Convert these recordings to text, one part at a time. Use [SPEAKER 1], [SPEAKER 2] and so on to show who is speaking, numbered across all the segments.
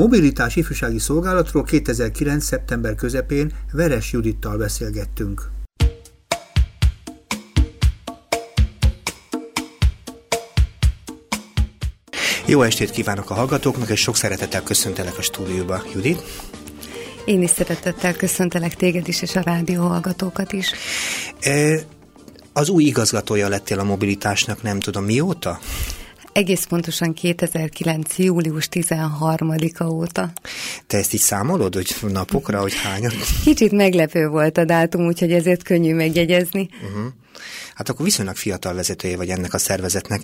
[SPEAKER 1] Mobilitás Ifjúsági Szolgálatról 2009. szeptember közepén Veres Judittal beszélgettünk. Jó estét kívánok a hallgatóknak, és sok szeretettel köszöntelek a stúdióba. Judit?
[SPEAKER 2] Én is szeretettel köszöntelek téged is, és a rádió hallgatókat is.
[SPEAKER 1] E, az új igazgatója lettél a mobilitásnak, nem tudom mióta?
[SPEAKER 2] Egész pontosan 2009. július 13-a óta.
[SPEAKER 1] Te ezt így számolod, hogy napokra, hogy hányat?
[SPEAKER 2] Kicsit meglepő volt a dátum, úgyhogy ezért könnyű megjegyezni. Uh-huh.
[SPEAKER 1] Hát akkor viszonylag fiatal vezetője vagy ennek a szervezetnek,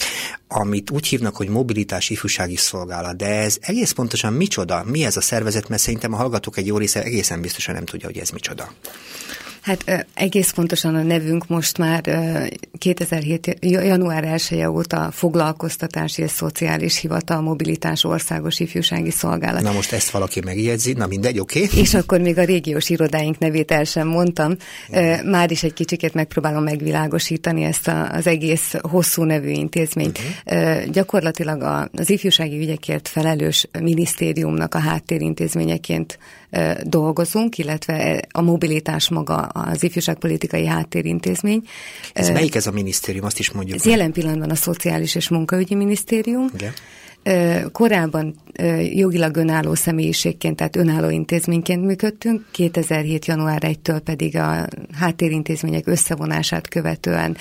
[SPEAKER 1] amit úgy hívnak, hogy mobilitás ifjúsági szolgálat. De ez egész pontosan micsoda? Mi ez a szervezet? Mert szerintem a hallgatók egy jó része egészen biztosan nem tudja, hogy ez micsoda.
[SPEAKER 2] Hát egész pontosan a nevünk most már 2007. január 1 -e óta Foglalkoztatási és Szociális Hivatal Mobilitás Országos Ifjúsági Szolgálat.
[SPEAKER 1] Na most ezt valaki megjegyzi, na mindegy, oké. Okay.
[SPEAKER 2] És akkor még a régiós irodáink nevét el sem mondtam. Már is egy kicsikét megpróbálom megvilágosítani ezt az egész hosszú nevű intézményt. Uh-huh. Gyakorlatilag az ifjúsági ügyekért felelős minisztériumnak a háttérintézményeként dolgozunk, illetve a mobilitás maga az ifjúságpolitikai háttérintézmény.
[SPEAKER 1] Ez melyik ez a minisztérium, azt is mondjuk?
[SPEAKER 2] Ez meg. jelen pillanatban a Szociális és Munkaügyi Minisztérium. Igen. Korábban jogilag önálló személyiségként, tehát önálló intézményként működtünk, 2007. január 1-től pedig a háttérintézmények összevonását követően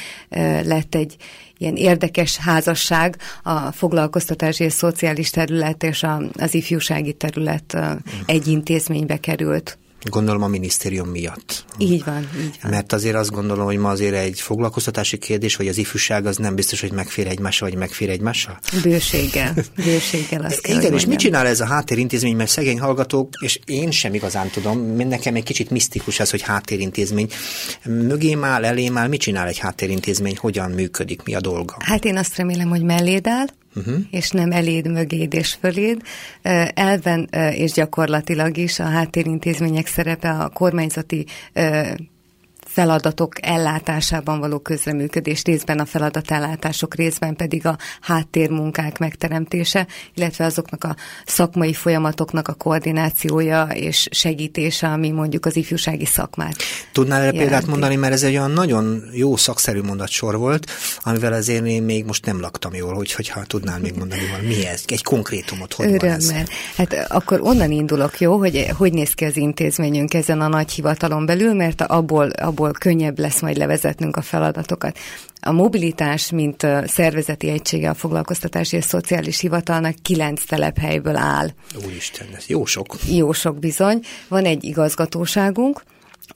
[SPEAKER 2] lett egy ilyen érdekes házasság, a foglalkoztatási és szociális terület és az ifjúsági terület egy intézménybe került.
[SPEAKER 1] Gondolom a minisztérium miatt.
[SPEAKER 2] Így van, így van.
[SPEAKER 1] Mert azért azt gondolom, hogy ma azért egy foglalkoztatási kérdés, hogy az ifjúság az nem biztos, hogy megfér egymással, vagy megfér egymással.
[SPEAKER 2] Bőséggel. Bőséggel azt
[SPEAKER 1] kell, Igen, és mit csinál ez a háttérintézmény, mert szegény hallgatók, és én sem igazán tudom, nekem egy kicsit misztikus ez, hogy háttérintézmény. Mögém áll, elém áll, mit csinál egy háttérintézmény, hogyan működik, mi a dolga?
[SPEAKER 2] Hát én azt remélem, hogy melléd áll, uh-huh. és nem eléd, mögéd és föléd. Elven és gyakorlatilag is a háttérintézmények szerepe a kormányzati feladatok ellátásában való közreműködés, részben a feladatellátások, részben pedig a háttérmunkák megteremtése, illetve azoknak a szakmai folyamatoknak a koordinációja és segítése, ami mondjuk az ifjúsági szakmát.
[SPEAKER 1] Tudnál erre példát mondani, mert ez egy olyan nagyon jó szakszerű mondatsor volt, amivel azért én még most nem laktam jól, hogy, hogyha tudnál még mondani valami. Mi ez? Egy konkrétumot, hogy Örömmel. van ez?
[SPEAKER 2] Hát akkor onnan indulok, jó, hogy hogy néz ki az intézményünk ezen a nagy hivatalon belül, mert abból, abból ahol könnyebb lesz majd levezetnünk a feladatokat. A mobilitás, mint szervezeti egysége a foglalkoztatási és szociális hivatalnak kilenc telephelyből áll.
[SPEAKER 1] Úristen, ez jó sok.
[SPEAKER 2] Jó sok bizony. Van egy igazgatóságunk,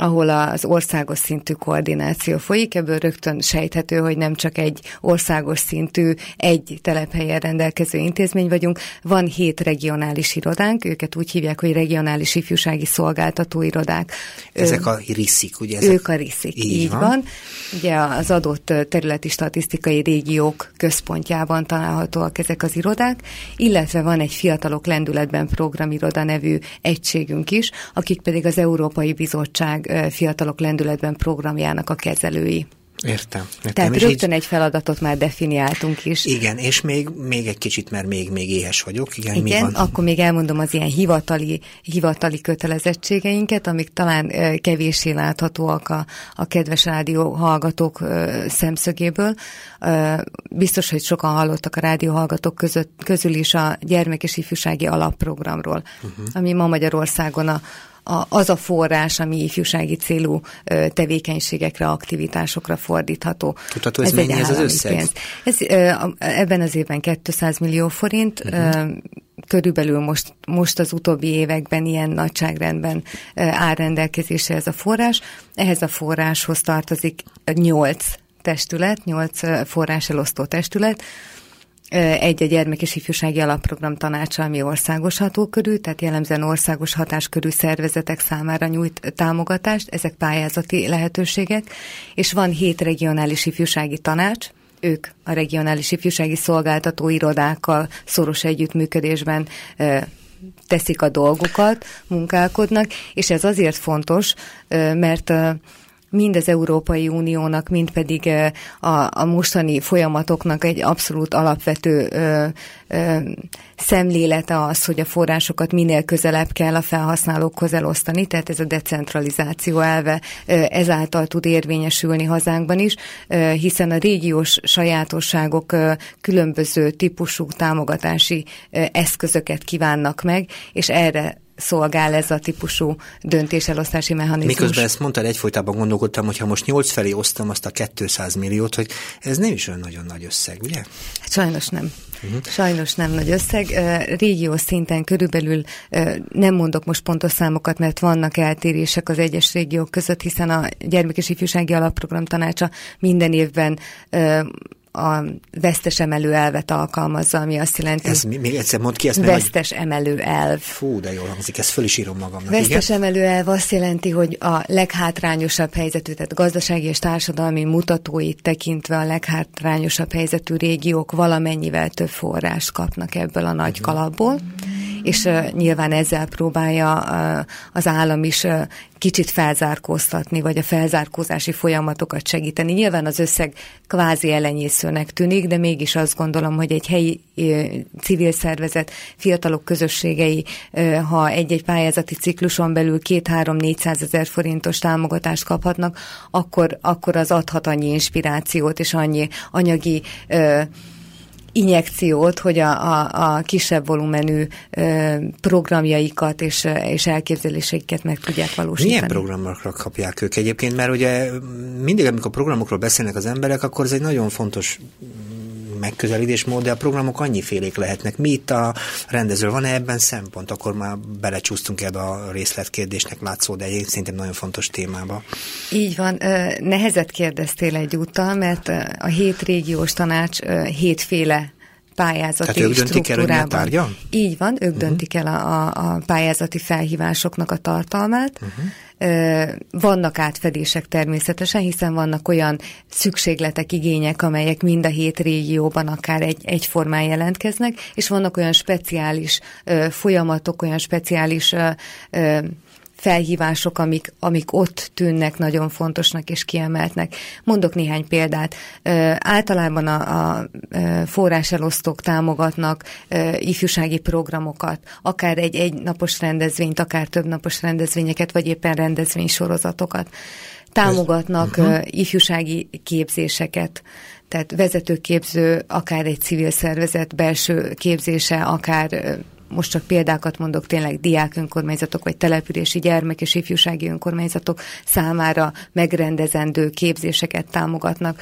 [SPEAKER 2] ahol az országos szintű koordináció folyik, ebből rögtön sejthető, hogy nem csak egy országos szintű, egy telephelyen rendelkező intézmény vagyunk, van hét regionális irodánk, őket úgy hívják, hogy regionális ifjúsági szolgáltató irodák.
[SPEAKER 1] Ezek a riszik, ugye? Ezek...
[SPEAKER 2] Ők a riszik, így, így van. van. Ugye az adott területi statisztikai régiók központjában találhatóak ezek az irodák, illetve van egy Fiatalok Lendületben programiroda nevű egységünk is, akik pedig az Európai Bizottság Fiatalok Lendületben programjának a kezelői.
[SPEAKER 1] Értem. értem.
[SPEAKER 2] Tehát és rögtön így... egy feladatot már definiáltunk is.
[SPEAKER 1] Igen, és még, még egy kicsit, mert még, még éhes vagyok. Igen,
[SPEAKER 2] Igen
[SPEAKER 1] mi van?
[SPEAKER 2] akkor még elmondom az ilyen hivatali, hivatali kötelezettségeinket, amik talán kevéssé láthatóak a, a kedves rádió hallgatók szemszögéből. Biztos, hogy sokan hallottak a rádió hallgatók között, közül is a gyermek és ifjúsági alapprogramról, uh-huh. ami ma Magyarországon a, a, az a forrás, ami ifjúsági célú tevékenységekre, aktivitásokra fordítható.
[SPEAKER 1] Tudható, ez, ez mennyi ez az összeg? Pénz.
[SPEAKER 2] Ez, ebben az évben 200 millió forint, uh-huh. körülbelül most, most az utóbbi években ilyen nagyságrendben áll rendelkezésre ez a forrás. Ehhez a forráshoz tartozik 8 testület, 8 forrás elosztó testület, egy a gyermek és ifjúsági alapprogram tanácsa, ami országos hatókörű, tehát jellemzően országos hatáskörű szervezetek számára nyújt támogatást, ezek pályázati lehetőségek, és van hét regionális ifjúsági tanács, ők a regionális ifjúsági szolgáltató irodákkal szoros együttműködésben teszik a dolgukat, munkálkodnak, és ez azért fontos, mert mind az Európai Uniónak, mind pedig a, a mostani folyamatoknak egy abszolút alapvető ö, ö, szemlélete az, hogy a forrásokat minél közelebb kell a felhasználókhoz elosztani, tehát ez a decentralizáció elve ezáltal tud érvényesülni hazánkban is, hiszen a régiós sajátosságok különböző típusú támogatási eszközöket kívánnak meg, és erre szolgál ez a típusú döntéselosztási mechanizmus.
[SPEAKER 1] Miközben ezt mondtad, egyfolytában gondolkodtam, hogy ha most nyolc felé osztom azt a 200 milliót, hogy ez nem is olyan nagyon nagy összeg, ugye?
[SPEAKER 2] Hát sajnos nem. Uh-huh. Sajnos nem nagy összeg. Régió szinten körülbelül nem mondok most pontos számokat, mert vannak eltérések az egyes régiók között, hiszen a Gyermek és Ifjúsági Alapprogram tanácsa minden évben a vesztes emelő elvet alkalmazza, ami azt jelenti...
[SPEAKER 1] Ez még egyszer mond ki ezt.
[SPEAKER 2] Vesztes meg, emelő elv.
[SPEAKER 1] Fú, de jól hangzik, ezt föl is írom magamnak.
[SPEAKER 2] Vesztes igen? emelő elv azt jelenti, hogy a leghátrányosabb helyzetű, tehát gazdasági és társadalmi mutatóit tekintve a leghátrányosabb helyzetű régiók valamennyivel több forrást kapnak ebből a nagy uh-huh. És uh, nyilván ezzel próbálja uh, az állam is uh, kicsit felzárkóztatni, vagy a felzárkózási folyamatokat segíteni. Nyilván az összeg kvázi elenyészőnek tűnik, de mégis azt gondolom, hogy egy helyi civil szervezet, fiatalok közösségei, ha egy-egy pályázati cikluson belül két-három-négyszáz ezer forintos támogatást kaphatnak, akkor, akkor az adhat annyi inspirációt és annyi anyagi injekciót, hogy a, a, a kisebb volumenű ö, programjaikat és, és elképzeléseiket meg tudják valósítani.
[SPEAKER 1] Milyen programokra kapják ők egyébként? Mert ugye mindig, amikor programokról beszélnek az emberek, akkor ez egy nagyon fontos megközelítésmód, de a programok annyifélék lehetnek. Mi itt a rendező? Van-e ebben szempont? Akkor már belecsúsztunk ebbe a részletkérdésnek látszó, de egy szerintem nagyon fontos témába.
[SPEAKER 2] Így van. Nehezet kérdeztél egyúttal, mert a hét régiós tanács hétféle pályázati
[SPEAKER 1] Tehát ők döntik el, hogy
[SPEAKER 2] Így van, ők uh-huh. döntik el a, a, pályázati felhívásoknak a tartalmát. Uh-huh. Vannak átfedések természetesen, hiszen vannak olyan szükségletek, igények, amelyek mind a hét régióban akár egy, egyformán jelentkeznek, és vannak olyan speciális folyamatok, olyan speciális felhívások, amik, amik ott tűnnek nagyon fontosnak és kiemeltnek. Mondok néhány példát. Általában a, a forráselosztók támogatnak ifjúsági programokat, akár egy egynapos rendezvényt, akár több napos rendezvényeket, vagy éppen rendezvénysorozatokat. Támogatnak Ez, uh-huh. ifjúsági képzéseket, tehát vezetőképző, akár egy civil szervezet belső képzése, akár most csak példákat mondok, tényleg diák önkormányzatok, vagy települési gyermek és ifjúsági önkormányzatok számára megrendezendő képzéseket támogatnak.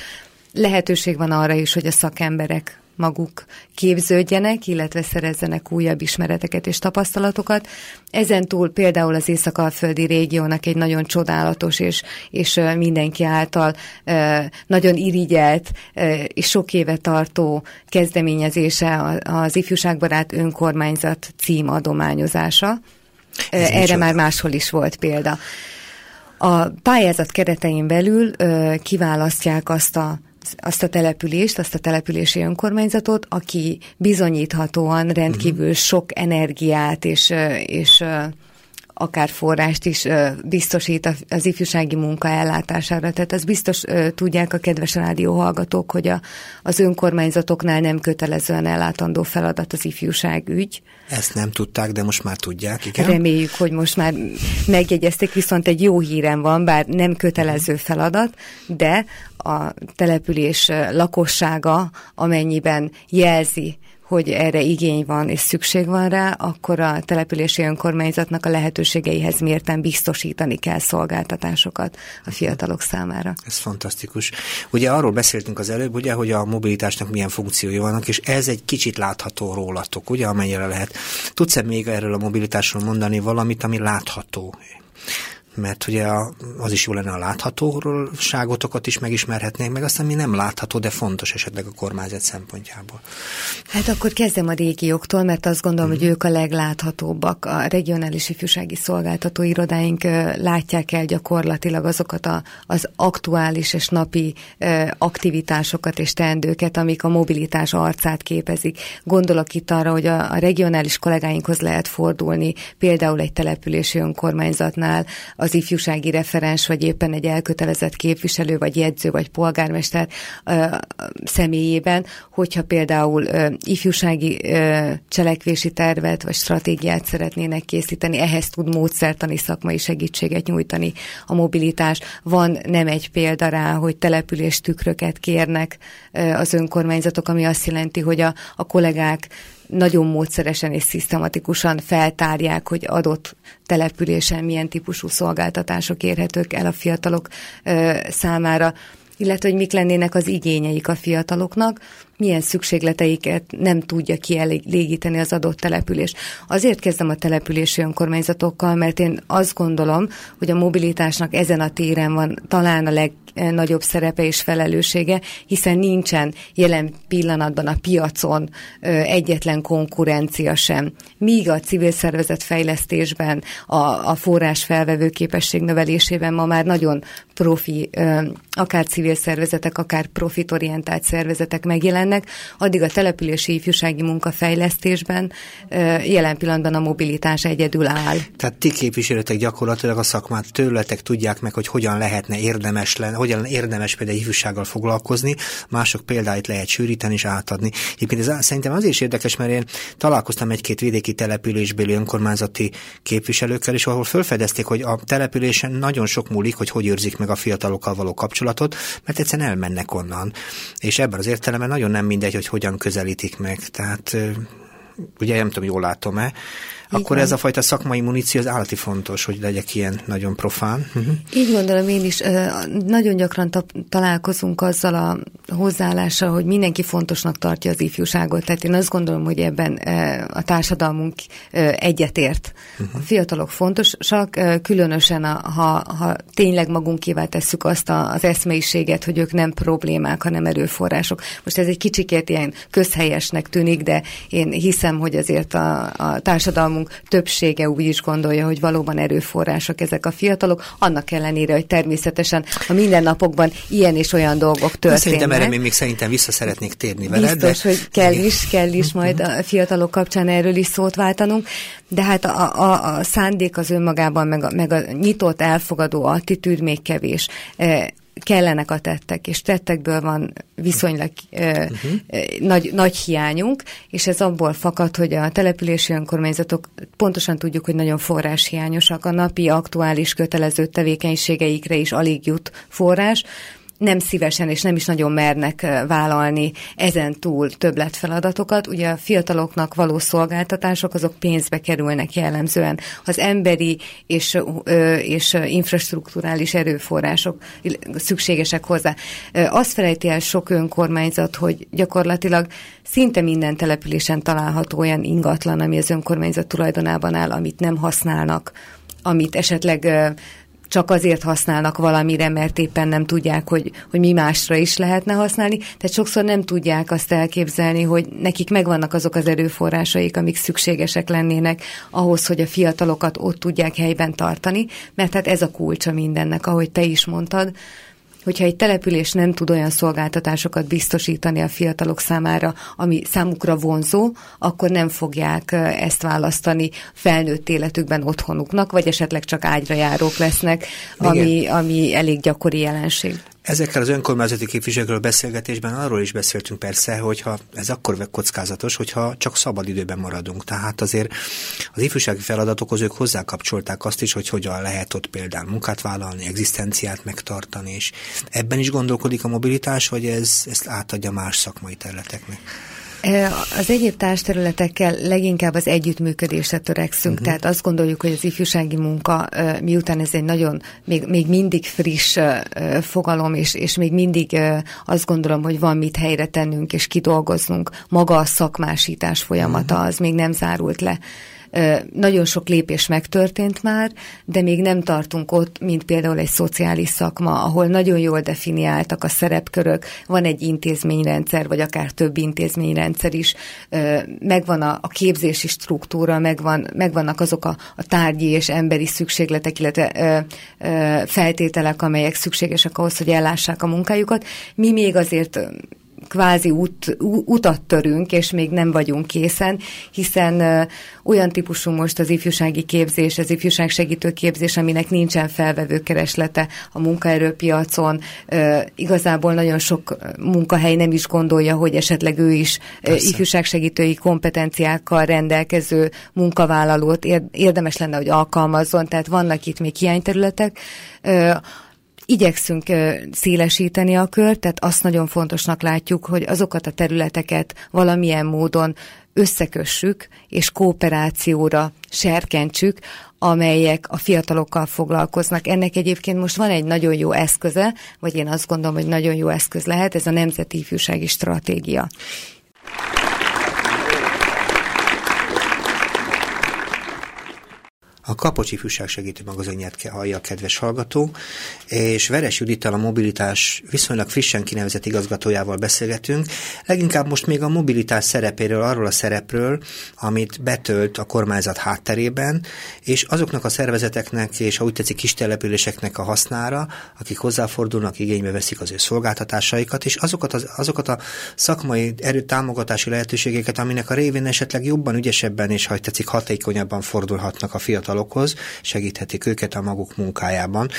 [SPEAKER 2] Lehetőség van arra is, hogy a szakemberek maguk képződjenek, illetve szerezzenek újabb ismereteket és tapasztalatokat. Ezen túl például az Észak-Alföldi régiónak egy nagyon csodálatos és, és mindenki által nagyon irigyelt és sok éve tartó kezdeményezése az Ifjúságbarát Önkormányzat cím adományozása. Ez Erre már máshol is volt példa. A pályázat keretein belül kiválasztják azt a azt a települést, azt a települési önkormányzatot, aki bizonyíthatóan rendkívül uh-huh. sok energiát és, és akár forrást is biztosít az ifjúsági munka ellátására. Tehát az biztos tudják a kedves rádióhallgatók, hogy a, az önkormányzatoknál nem kötelezően ellátandó feladat az ifjúság ügy.
[SPEAKER 1] Ezt nem tudták, de most már tudják, igen.
[SPEAKER 2] Reméljük, hogy most már megjegyezték, viszont egy jó hírem van, bár nem kötelező feladat, de a település lakossága, amennyiben jelzi, hogy erre igény van és szükség van rá, akkor a települési önkormányzatnak a lehetőségeihez mérten biztosítani kell szolgáltatásokat a fiatalok számára.
[SPEAKER 1] Ez fantasztikus. Ugye arról beszéltünk az előbb, ugye, hogy a mobilitásnak milyen funkciói vannak, és ez egy kicsit látható rólatok, ugye, amennyire lehet. Tudsz-e még erről a mobilitásról mondani valamit, ami látható? Mert ugye az is jó lenne a láthatóságotokat is megismerhetnénk, meg aztán mi nem látható, de fontos esetleg a kormányzat szempontjából.
[SPEAKER 2] Hát akkor kezdem a régióktól, mert azt gondolom, mm. hogy ők a legláthatóbbak. A regionális ifjúsági szolgáltató irodáink látják el gyakorlatilag azokat a, az aktuális és napi aktivitásokat és teendőket, amik a mobilitás arcát képezik. Gondolok itt arra, hogy a, a regionális kollégáinkhoz lehet fordulni, például egy települési önkormányzatnál, a az ifjúsági referens, vagy éppen egy elkötelezett képviselő, vagy jegyző, vagy polgármester személyében, hogyha például ifjúsági cselekvési tervet, vagy stratégiát szeretnének készíteni, ehhez tud módszertani szakmai segítséget nyújtani a mobilitás. Van nem egy példa rá, hogy település tükröket kérnek az önkormányzatok, ami azt jelenti, hogy a, a kollégák nagyon módszeresen és szisztematikusan feltárják, hogy adott településen milyen típusú szolgáltatások érhetők el a fiatalok számára illetve hogy mik lennének az igényeik a fiataloknak, milyen szükségleteiket nem tudja kielégíteni az adott település. Azért kezdem a települési önkormányzatokkal, mert én azt gondolom, hogy a mobilitásnak ezen a téren van talán a legnagyobb szerepe és felelőssége, hiszen nincsen jelen pillanatban a piacon egyetlen konkurencia sem. Míg a civil szervezet fejlesztésben, a, a forrás felvevő képesség növelésében ma már nagyon profi, akár civil szervezetek, akár profitorientált szervezetek megjelennek, jelennek, addig a települési ifjúsági munkafejlesztésben jelen pillanatban a mobilitás egyedül áll.
[SPEAKER 1] Tehát ti képviseletek gyakorlatilag a szakmát tőletek tudják meg, hogy hogyan lehetne érdemes lenni, hogyan érdemes például ifjúsággal foglalkozni, mások példáit lehet sűríteni és átadni. Egyébként ez szerintem azért is érdekes, mert én találkoztam egy-két vidéki településbeli önkormányzati képviselőkkel, és ahol felfedezték, hogy a településen nagyon sok múlik, hogy hogy őrzik meg a fiatalokkal való kapcsolatot, mert egyszerűen elmennek onnan. És ebben az értelemben nagyon nem mindegy, hogy hogyan közelítik meg. Tehát ugye nem tudom, jól látom-e, akkor van. ez a fajta szakmai muníció az állati fontos, hogy legyek ilyen nagyon profán.
[SPEAKER 2] Uh-huh. Így gondolom én is. Nagyon gyakran találkozunk azzal a hozzáállással, hogy mindenki fontosnak tartja az ifjúságot. Tehát én azt gondolom, hogy ebben a társadalmunk egyetért. Uh-huh. A fiatalok fontosak, különösen a, ha, ha tényleg magunkévá tesszük azt a, az eszmeiséget, hogy ők nem problémák, hanem erőforrások. Most ez egy kicsikét ilyen közhelyesnek tűnik, de én hiszem, hogy azért a, a társadalmunk társadalmunk többsége úgy is gondolja, hogy valóban erőforrások ezek a fiatalok, annak ellenére, hogy természetesen a mindennapokban ilyen és olyan dolgok történnek.
[SPEAKER 1] Szerintem erre még, még szerintem vissza szeretnék térni veled.
[SPEAKER 2] Biztos, de... hogy kell is, kell is majd a fiatalok kapcsán erről is szót váltanunk, de hát a, a, a szándék az önmagában, meg a, meg a nyitott, elfogadó attitűd még kevés e, kellenek a tettek, és tettekből van viszonylag uh-huh. nagy, nagy hiányunk, és ez abból fakad, hogy a települési önkormányzatok pontosan tudjuk, hogy nagyon forráshiányosak, a napi aktuális kötelező tevékenységeikre is alig jut forrás, nem szívesen és nem is nagyon mernek vállalni ezen túl többletfeladatokat. Ugye a fiataloknak való szolgáltatások azok pénzbe kerülnek jellemzően. Az emberi és, és infrastruktúrális erőforrások szükségesek hozzá. Azt felejti el sok önkormányzat, hogy gyakorlatilag szinte minden településen található olyan ingatlan, ami az önkormányzat tulajdonában áll, amit nem használnak amit esetleg csak azért használnak valamire, mert éppen nem tudják, hogy, hogy mi másra is lehetne használni. Tehát sokszor nem tudják azt elképzelni, hogy nekik megvannak azok az erőforrásaik, amik szükségesek lennének ahhoz, hogy a fiatalokat ott tudják helyben tartani, mert hát ez a kulcsa mindennek, ahogy te is mondtad, hogyha egy település nem tud olyan szolgáltatásokat biztosítani a fiatalok számára, ami számukra vonzó, akkor nem fogják ezt választani felnőtt életükben otthonuknak, vagy esetleg csak ágyra járók lesznek, ami, ami elég gyakori jelenség.
[SPEAKER 1] Ezekkel az önkormányzati képviselőkről beszélgetésben arról is beszéltünk persze, hogyha ez akkor kockázatos, hogyha csak szabad időben maradunk. Tehát azért az ifjúsági feladatokhoz ők hozzákapcsolták azt is, hogy hogyan lehet ott például munkát vállalni, egzisztenciát megtartani, és ebben is gondolkodik a mobilitás, vagy ez ezt átadja más szakmai területeknek?
[SPEAKER 2] Az egyéb társterületekkel leginkább az együttműködésre törekszünk, uh-huh. tehát azt gondoljuk, hogy az ifjúsági munka, miután ez egy nagyon, még, még mindig friss fogalom, és, és még mindig azt gondolom, hogy van mit helyre tennünk és kidolgoznunk, maga a szakmásítás folyamata, uh-huh. az még nem zárult le. Nagyon sok lépés megtörtént már, de még nem tartunk ott, mint például egy szociális szakma, ahol nagyon jól definiáltak a szerepkörök, van egy intézményrendszer, vagy akár több intézményrendszer is, megvan a, képzési struktúra, megvan, megvannak azok a, a tárgyi és emberi szükségletek, illetve feltételek, amelyek szükségesek ahhoz, hogy ellássák a munkájukat. Mi még azért kvázi út, utat törünk, és még nem vagyunk készen, hiszen olyan típusú most az ifjúsági képzés, az ifjúság segítő képzés, aminek nincsen felvevő kereslete a munkaerőpiacon. Igazából nagyon sok munkahely nem is gondolja, hogy esetleg ő is Persze. ifjúságsegítői kompetenciákkal rendelkező munkavállalót érdemes lenne, hogy alkalmazzon, tehát vannak itt még hiányterületek igyekszünk szélesíteni a kört, tehát azt nagyon fontosnak látjuk, hogy azokat a területeket valamilyen módon összekössük, és kooperációra serkentsük, amelyek a fiatalokkal foglalkoznak. Ennek egyébként most van egy nagyon jó eszköze, vagy én azt gondolom, hogy nagyon jó eszköz lehet, ez a Nemzeti Ifjúsági Stratégia.
[SPEAKER 1] A Kapocs Ifjúság Segítő Magazinját hallja a kedves hallgató, és Veres Judittal a mobilitás viszonylag frissen kinevezett igazgatójával beszélgetünk, leginkább most még a mobilitás szerepéről, arról a szerepről, amit betölt a kormányzat hátterében, és azoknak a szervezeteknek, és ha úgy tetszik kis településeknek a hasznára, akik hozzáfordulnak, igénybe veszik az ő szolgáltatásaikat, és azokat, az, azokat a szakmai erőtámogatási lehetőségeket, aminek a révén esetleg jobban, ügyesebben és ha tetszik hatékonyabban fordulhatnak a fiatal fiatalokhoz, segíthetik őket a maguk munkájában.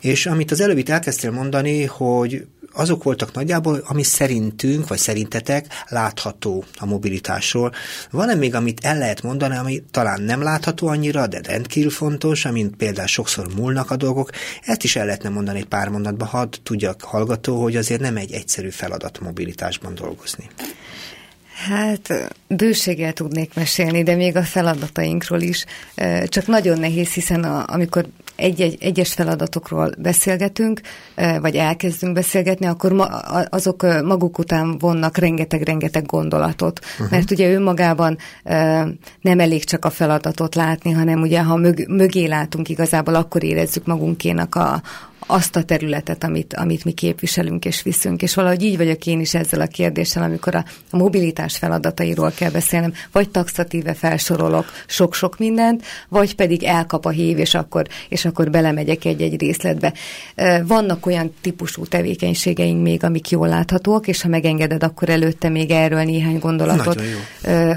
[SPEAKER 1] És amit az előbb itt elkezdtél mondani, hogy azok voltak nagyjából, ami szerintünk, vagy szerintetek látható a mobilitásról. Van-e még, amit el lehet mondani, ami talán nem látható annyira, de rendkívül fontos, amint például sokszor múlnak a dolgok, ezt is el lehetne mondani egy pár mondatba, hadd tudjak hallgató, hogy azért nem egy egyszerű feladat mobilitásban dolgozni.
[SPEAKER 2] Hát bőséggel tudnék mesélni, de még a feladatainkról is. Csak nagyon nehéz, hiszen a, amikor egy-egy, egyes feladatokról beszélgetünk, vagy elkezdünk beszélgetni, akkor ma, azok maguk után vonnak rengeteg-rengeteg gondolatot. Uh-huh. Mert ugye önmagában nem elég csak a feladatot látni, hanem ugye ha mög, mögé látunk igazából, akkor érezzük magunkénak a, azt a területet, amit, amit mi képviselünk és viszünk. És valahogy így vagyok én is ezzel a kérdéssel, amikor a, a mobilitás feladatairól kell beszélnem, vagy taxatíve felsorolok sok-sok mindent, vagy pedig elkap a hív, és akkor, és akkor belemegyek egy-egy részletbe. Vannak olyan típusú tevékenységeink még, amik jól láthatóak, és ha megengeded, akkor előtte még erről néhány gondolatot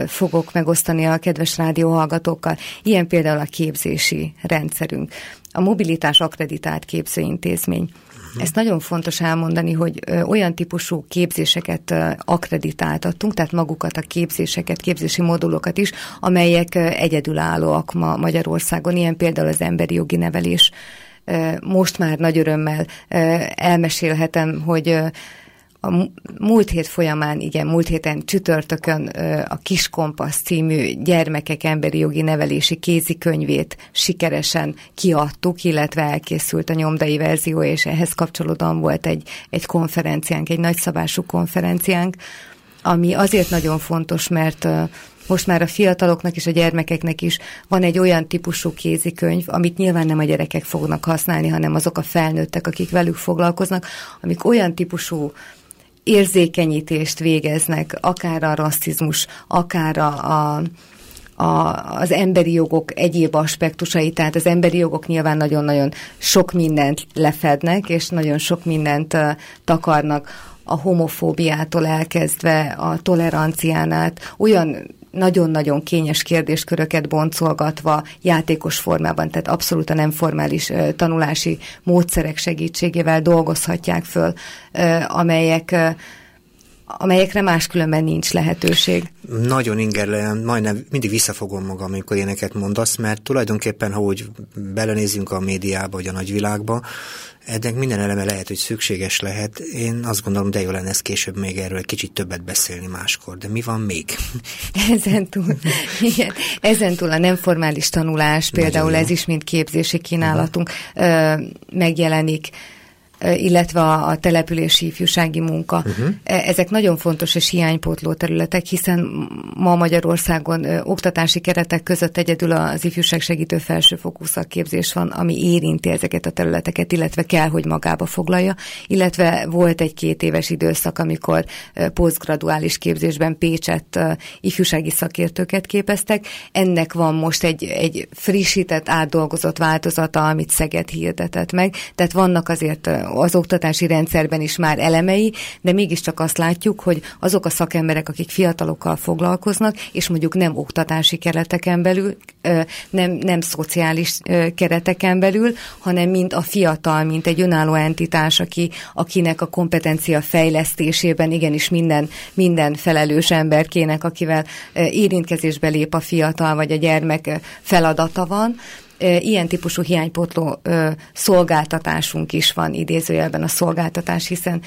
[SPEAKER 2] fogok megosztani a kedves rádióhallgatókkal. Ilyen például a képzési rendszerünk a mobilitás akreditált képzőintézmény. Uh-huh. Ezt nagyon fontos elmondani, hogy olyan típusú képzéseket akreditáltattunk, tehát magukat a képzéseket, képzési modulokat is, amelyek egyedülállóak ma Magyarországon, ilyen például az emberi jogi nevelés. Most már nagy örömmel elmesélhetem, hogy a múlt hét folyamán, igen, múlt héten csütörtökön a Kis Kompasz című gyermekek emberi jogi nevelési kézikönyvét sikeresen kiadtuk, illetve elkészült a nyomdai verzió, és ehhez kapcsolódóan volt egy, egy konferenciánk, egy nagyszabású konferenciánk, ami azért nagyon fontos, mert most már a fiataloknak és a gyermekeknek is van egy olyan típusú kézikönyv, amit nyilván nem a gyerekek fognak használni, hanem azok a felnőttek, akik velük foglalkoznak, amik olyan típusú érzékenyítést végeznek, akár a rasszizmus, akár a, a a, az emberi jogok egyéb aspektusai, tehát az emberi jogok nyilván nagyon-nagyon sok mindent lefednek, és nagyon sok mindent uh, takarnak. A homofóbiától elkezdve a tolerancián át, olyan nagyon-nagyon kényes kérdésköröket boncolgatva játékos formában, tehát abszolút a nem formális tanulási módszerek segítségével dolgozhatják föl, amelyek amelyekre máskülönben nincs lehetőség.
[SPEAKER 1] Nagyon ingerlően, majdnem mindig visszafogom magam, amikor ilyeneket mondasz, mert tulajdonképpen, ha úgy belenézzünk a médiába, vagy a nagyvilágba, ennek minden eleme lehet, hogy szükséges lehet. Én azt gondolom, de jó lenne ezt később még erről egy kicsit többet beszélni máskor. De mi van még?
[SPEAKER 2] Ezen túl, igen, ezen túl a nem formális tanulás, például ez is mind képzési kínálatunk uh-huh. megjelenik illetve a, települési ifjúsági munka. Uh-huh. Ezek nagyon fontos és hiánypótló területek, hiszen ma Magyarországon oktatási keretek között egyedül az ifjúság segítő felsőfokú szakképzés van, ami érinti ezeket a területeket, illetve kell, hogy magába foglalja, illetve volt egy két éves időszak, amikor posztgraduális képzésben Pécset ö, ifjúsági szakértőket képeztek. Ennek van most egy, egy frissített, átdolgozott változata, amit Szeged hirdetett meg, tehát vannak azért az oktatási rendszerben is már elemei, de mégiscsak azt látjuk, hogy azok a szakemberek, akik fiatalokkal foglalkoznak, és mondjuk nem oktatási kereteken belül, nem, nem szociális kereteken belül, hanem mint a fiatal, mint egy önálló entitás, aki, akinek a kompetencia fejlesztésében igenis minden, minden felelős emberkének, akivel érintkezésbe lép a fiatal vagy a gyermek feladata van, ilyen típusú hiánypotló szolgáltatásunk is van idézőjelben a szolgáltatás, hiszen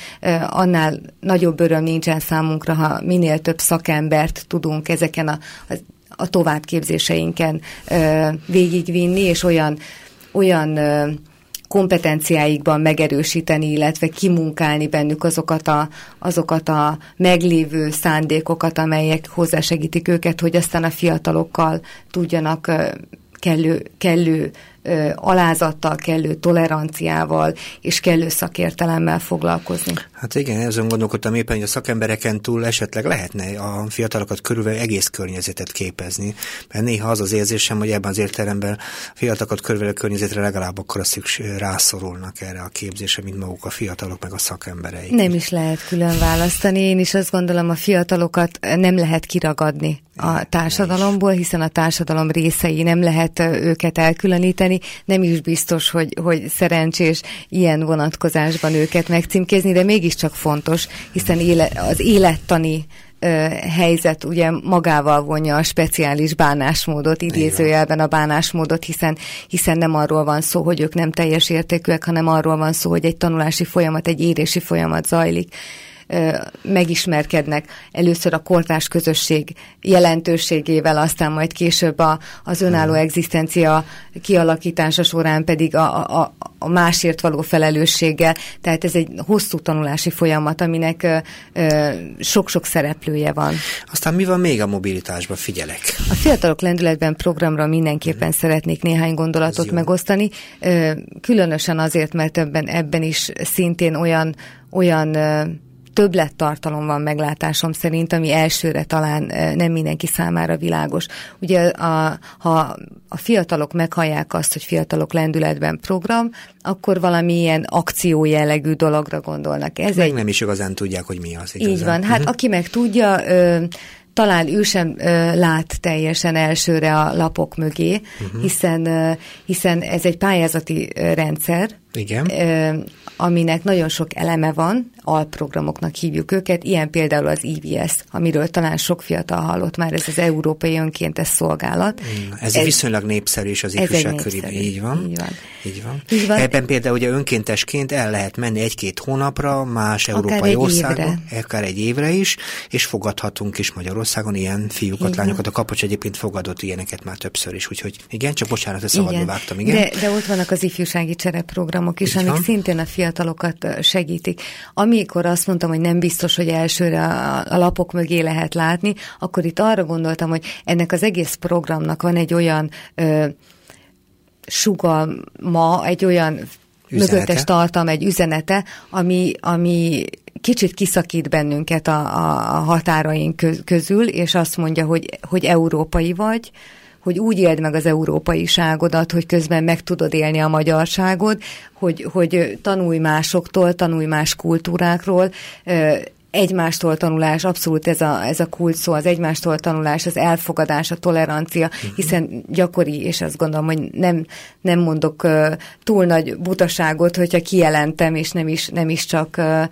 [SPEAKER 2] annál nagyobb öröm nincsen számunkra, ha minél több szakembert tudunk ezeken a, a továbbképzéseinken végigvinni, és olyan, olyan kompetenciáikban megerősíteni, illetve kimunkálni bennük azokat a, azokat a meglévő szándékokat, amelyek hozzásegítik őket, hogy aztán a fiatalokkal tudjanak kellő, kellő ö, alázattal, kellő toleranciával és kellő szakértelemmel foglalkozni.
[SPEAKER 1] Hát igen, ezen gondolkodtam éppen, hogy a szakembereken túl esetleg lehetne a fiatalokat körülbelül egész környezetet képezni, mert néha az az érzésem, hogy ebben az értelemben a fiatalokat körülbelül környezetre legalább akkor szükség rászorulnak erre a képzésre, mint maguk a fiatalok meg a szakemberei.
[SPEAKER 2] Nem is lehet külön választani. Én is azt gondolom, a fiatalokat nem lehet kiragadni a társadalomból, hiszen a társadalom részei nem lehet őket elkülöníteni. Nem is biztos, hogy, hogy szerencsés ilyen vonatkozásban őket megcímkézni, de mégiscsak fontos, hiszen éle, az élettani helyzet ugye magával vonja a speciális bánásmódot, idézőjelben a bánásmódot, hiszen, hiszen nem arról van szó, hogy ők nem teljes értékűek, hanem arról van szó, hogy egy tanulási folyamat, egy érési folyamat zajlik megismerkednek először a kortás közösség jelentőségével, aztán majd később a, az önálló egzisztencia kialakítása során pedig a, a, a másért való felelősséggel. Tehát ez egy hosszú tanulási folyamat, aminek sok-sok szereplője van.
[SPEAKER 1] Aztán mi van még a mobilitásban? Figyelek.
[SPEAKER 2] A Fiatalok Lendületben programra mindenképpen hmm. szeretnék néhány gondolatot megosztani. Különösen azért, mert ebben, ebben is szintén olyan olyan többlettartalom van meglátásom szerint, ami elsőre talán nem mindenki számára világos. Ugye a, ha a fiatalok meghallják azt, hogy fiatalok lendületben program, akkor valamilyen akció jellegű dologra gondolnak.
[SPEAKER 1] Ez meg egy... nem is igazán tudják, hogy mi az.
[SPEAKER 2] Igazán. Így van. Hát uh-huh. aki meg tudja, ö, talán ő sem ö, lát teljesen elsőre a lapok mögé, uh-huh. hiszen, ö, hiszen ez egy pályázati rendszer,
[SPEAKER 1] Igen. Ö,
[SPEAKER 2] aminek nagyon sok eleme van, alprogramoknak hívjuk őket, ilyen például az IVS, amiről talán sok fiatal hallott már, ez az Európai Önkéntes Szolgálat.
[SPEAKER 1] Mm, ez, ez viszonylag népszerű is az ifjúság körében. Így van. Így van. Így van. Így van. Ebben például ugye önkéntesként el lehet menni egy-két hónapra más akár európai országban, akár egy évre is, és fogadhatunk is Magyarországon ilyen fiúkat, így lányokat. A kapocs egyébként fogadott ilyeneket már többször is, úgyhogy igen, csak bocsánat, ezt szabadba vágtam, igen.
[SPEAKER 2] De, de ott vannak az ifjúsági csereprogramok is, így amik van. szintén a fiatalokat segítik. Ami amikor azt mondtam, hogy nem biztos, hogy elsőre a, lapok mögé lehet látni, akkor itt arra gondoltam, hogy ennek az egész programnak van egy olyan ö, sugalma, egy olyan üzenete. mögöttes tartalma, egy üzenete, ami, ami kicsit kiszakít bennünket a, a, a határaink közül, és azt mondja, hogy, hogy európai vagy, hogy úgy éld meg az európaiságodat, hogy közben meg tudod élni a magyarságod, hogy, hogy tanulj másoktól, tanulj más kultúrákról, egymástól tanulás, abszolút ez a, ez a kult szó, az egymástól tanulás, az elfogadás, a tolerancia, uh-huh. hiszen gyakori, és azt gondolom, hogy nem, nem mondok uh, túl nagy butaságot, hogyha kijelentem, és nem is, nem is csak uh,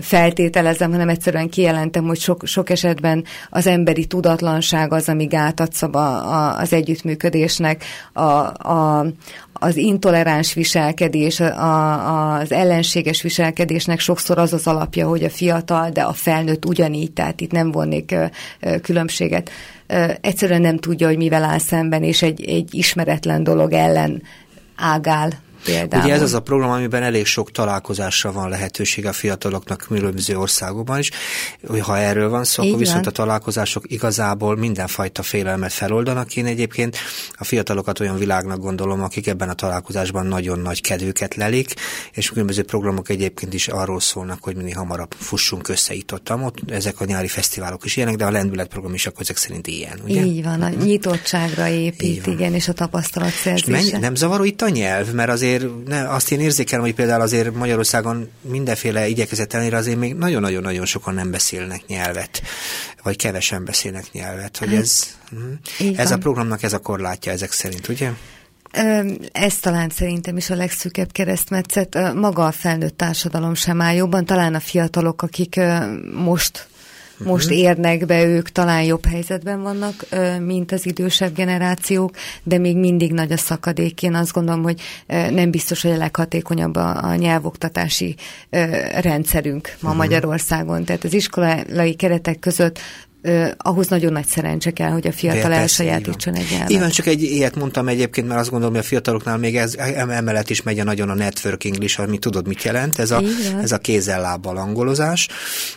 [SPEAKER 2] feltételezem, hanem egyszerűen kijelentem, hogy sok, sok esetben az emberi tudatlanság az, ami gátat szab a, a, az együttműködésnek, a, a, az intoleráns viselkedés, a, az ellenséges viselkedésnek sokszor az az alapja, hogy a fiatal, de a felnőtt ugyanígy, tehát itt nem vonnék különbséget. Egyszerűen nem tudja, hogy mivel áll szemben, és egy, egy ismeretlen dolog ellen ágál
[SPEAKER 1] Például. Ugye ez az a program, amiben elég sok találkozásra van lehetőség a fiataloknak különböző országokban is. Ha erről van szó, Így akkor viszont van. a találkozások igazából mindenfajta félelmet feloldanak. Én egyébként a fiatalokat olyan világnak gondolom, akik ebben a találkozásban nagyon nagy kedvüket lelik, és különböző programok egyébként is arról szólnak, hogy minél hamarabb fussunk össze itt ott, ott. Ezek a nyári fesztiválok is ilyenek, de a lendületprogram is akkor ezek szerint ilyen, ugye?
[SPEAKER 2] Így van, a nyitottságra épít, igen, és a tapasztalatszerzésre.
[SPEAKER 1] nem zavaró itt a nyelv, mert azért azért ne, azt én érzékelem, hogy például azért Magyarországon mindenféle igyekezet ellenére azért még nagyon-nagyon-nagyon sokan nem beszélnek nyelvet, vagy kevesen beszélnek nyelvet, hogy ez, hm, ez a programnak ez a korlátja ezek szerint, ugye?
[SPEAKER 2] Ez talán szerintem is a legszűkebb keresztmetszet. Maga a felnőtt társadalom sem áll jobban, talán a fiatalok, akik most most uh-huh. érnek be, ők talán jobb helyzetben vannak, mint az idősebb generációk, de még mindig nagy a szakadék. Én azt gondolom, hogy nem biztos, hogy a leghatékonyabb a, a nyelvoktatási rendszerünk ma uh-huh. Magyarországon. Tehát az iskolai keretek között Uh, ahhoz nagyon nagy szerencse kell, hogy a fiatal Persze, elsajátítson egy nyelvet.
[SPEAKER 1] Igen, csak egy ilyet mondtam egyébként, mert azt gondolom, hogy a fiataloknál még ez emellett is megy a nagyon a networking is, ami tudod, mit jelent, ez a, ez a kézzel-lábbal angolozás,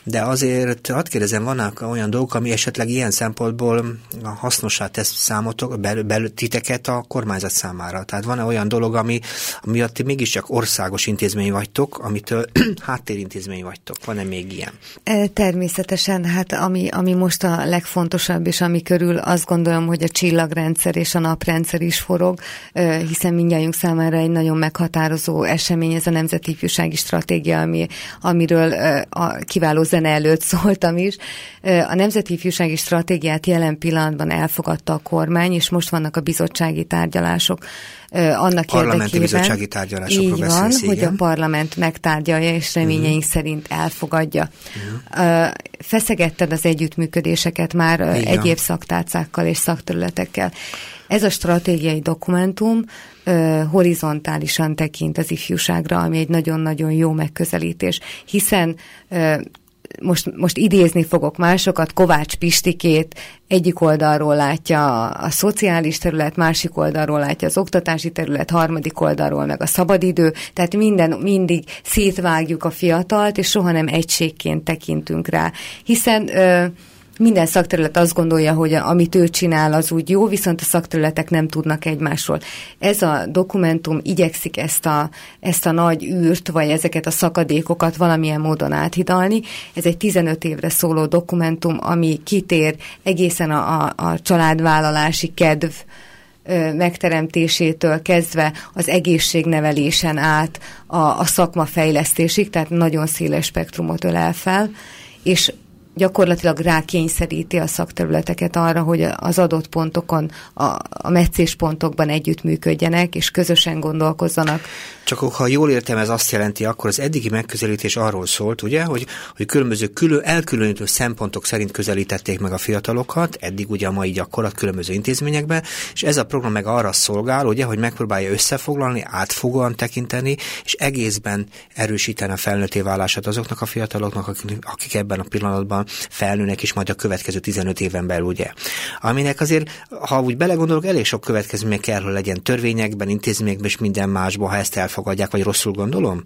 [SPEAKER 1] de azért hadd kérdezem, vannak olyan dolgok, ami esetleg ilyen szempontból hasznosá tesz számotok, bel, bel, titeket a kormányzat számára. Tehát van-e olyan dolog, ami miatt mégiscsak országos intézmény vagytok, amitől háttérintézmény vagytok? Van-e még ilyen?
[SPEAKER 2] Természetesen, hát ami, ami most most a legfontosabb, és ami körül azt gondolom, hogy a csillagrendszer és a naprendszer is forog, hiszen mindjárt számára egy nagyon meghatározó esemény ez a Nemzeti Ifjúsági Stratégia, ami, amiről a kiváló zene előtt szóltam is. A Nemzeti Ifjúsági Stratégiát jelen pillanatban elfogadta a kormány, és most vannak a bizottsági tárgyalások annak
[SPEAKER 1] Parlamenti
[SPEAKER 2] érdekében.
[SPEAKER 1] bizottsági tárgyalásokról
[SPEAKER 2] így van, beszélsz, hogy a parlament megtárgyalja, és reményeink uh-huh. szerint elfogadja. Uh-huh. Feszegetted az együttműködéseket már igen. egyéb szaktárcákkal és szakterületekkel. Ez a stratégiai dokumentum uh, horizontálisan tekint az ifjúságra, ami egy nagyon-nagyon jó megközelítés, hiszen uh, most, most idézni fogok másokat, Kovács Pistikét egyik oldalról látja a, a szociális terület, másik oldalról látja az oktatási terület, harmadik oldalról meg a szabadidő, tehát minden, mindig szétvágjuk a fiatalt, és soha nem egységként tekintünk rá. Hiszen ö, minden szakterület azt gondolja, hogy amit ő csinál, az úgy jó, viszont a szakterületek nem tudnak egymásról. Ez a dokumentum igyekszik ezt a, ezt a nagy űrt, vagy ezeket a szakadékokat valamilyen módon áthidalni. Ez egy 15 évre szóló dokumentum, ami kitér egészen a, a, a családvállalási kedv, megteremtésétől kezdve az egészségnevelésen át a, a szakmafejlesztésig, tehát nagyon széles spektrumot ölel fel, és gyakorlatilag rákényszeríti a szakterületeket arra, hogy az adott pontokon, a, a meccéspontokban együttműködjenek, és közösen gondolkozzanak.
[SPEAKER 1] Csak ha jól értem, ez azt jelenti, akkor az eddigi megközelítés arról szólt, ugye, hogy, hogy különböző külön, elkülönítő szempontok szerint közelítették meg a fiatalokat, eddig ugye a mai gyakorlat különböző intézményekben, és ez a program meg arra szolgál, ugye, hogy megpróbálja összefoglalni, átfogóan tekinteni, és egészben erősíteni a felnőtté válását azoknak a fiataloknak, akik, akik ebben a pillanatban felnőnek is majd a következő 15 éven belül, ugye. Aminek azért, ha úgy belegondolok, elég sok következménye kell, hogy legyen törvényekben, intézményekben és minden másban, ha ezt elfogadják, vagy rosszul gondolom?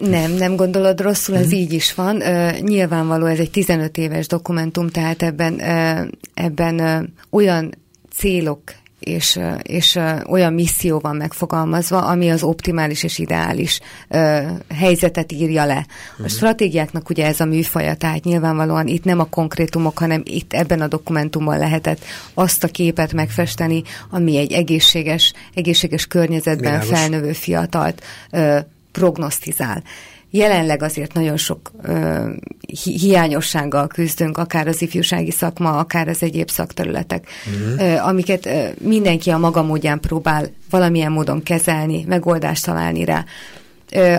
[SPEAKER 2] Nem, nem gondolod rosszul, ez mm. így is van. Uh, nyilvánvaló, ez egy 15 éves dokumentum, tehát ebben, uh, ebben uh, olyan célok és, és olyan misszió van megfogalmazva, ami az optimális és ideális ö, helyzetet írja le. A mhm. stratégiáknak ugye ez a műfaja, tehát nyilvánvalóan itt nem a konkrétumok, hanem itt ebben a dokumentumban lehetett azt a képet megfesteni, ami egy egészséges, egészséges környezetben Világos. felnövő fiatalt ö, prognosztizál. Jelenleg azért nagyon sok ö, hi- hiányossággal küzdünk, akár az ifjúsági szakma, akár az egyéb szakterületek, uh-huh. ö, amiket ö, mindenki a maga módján próbál valamilyen módon kezelni, megoldást találni rá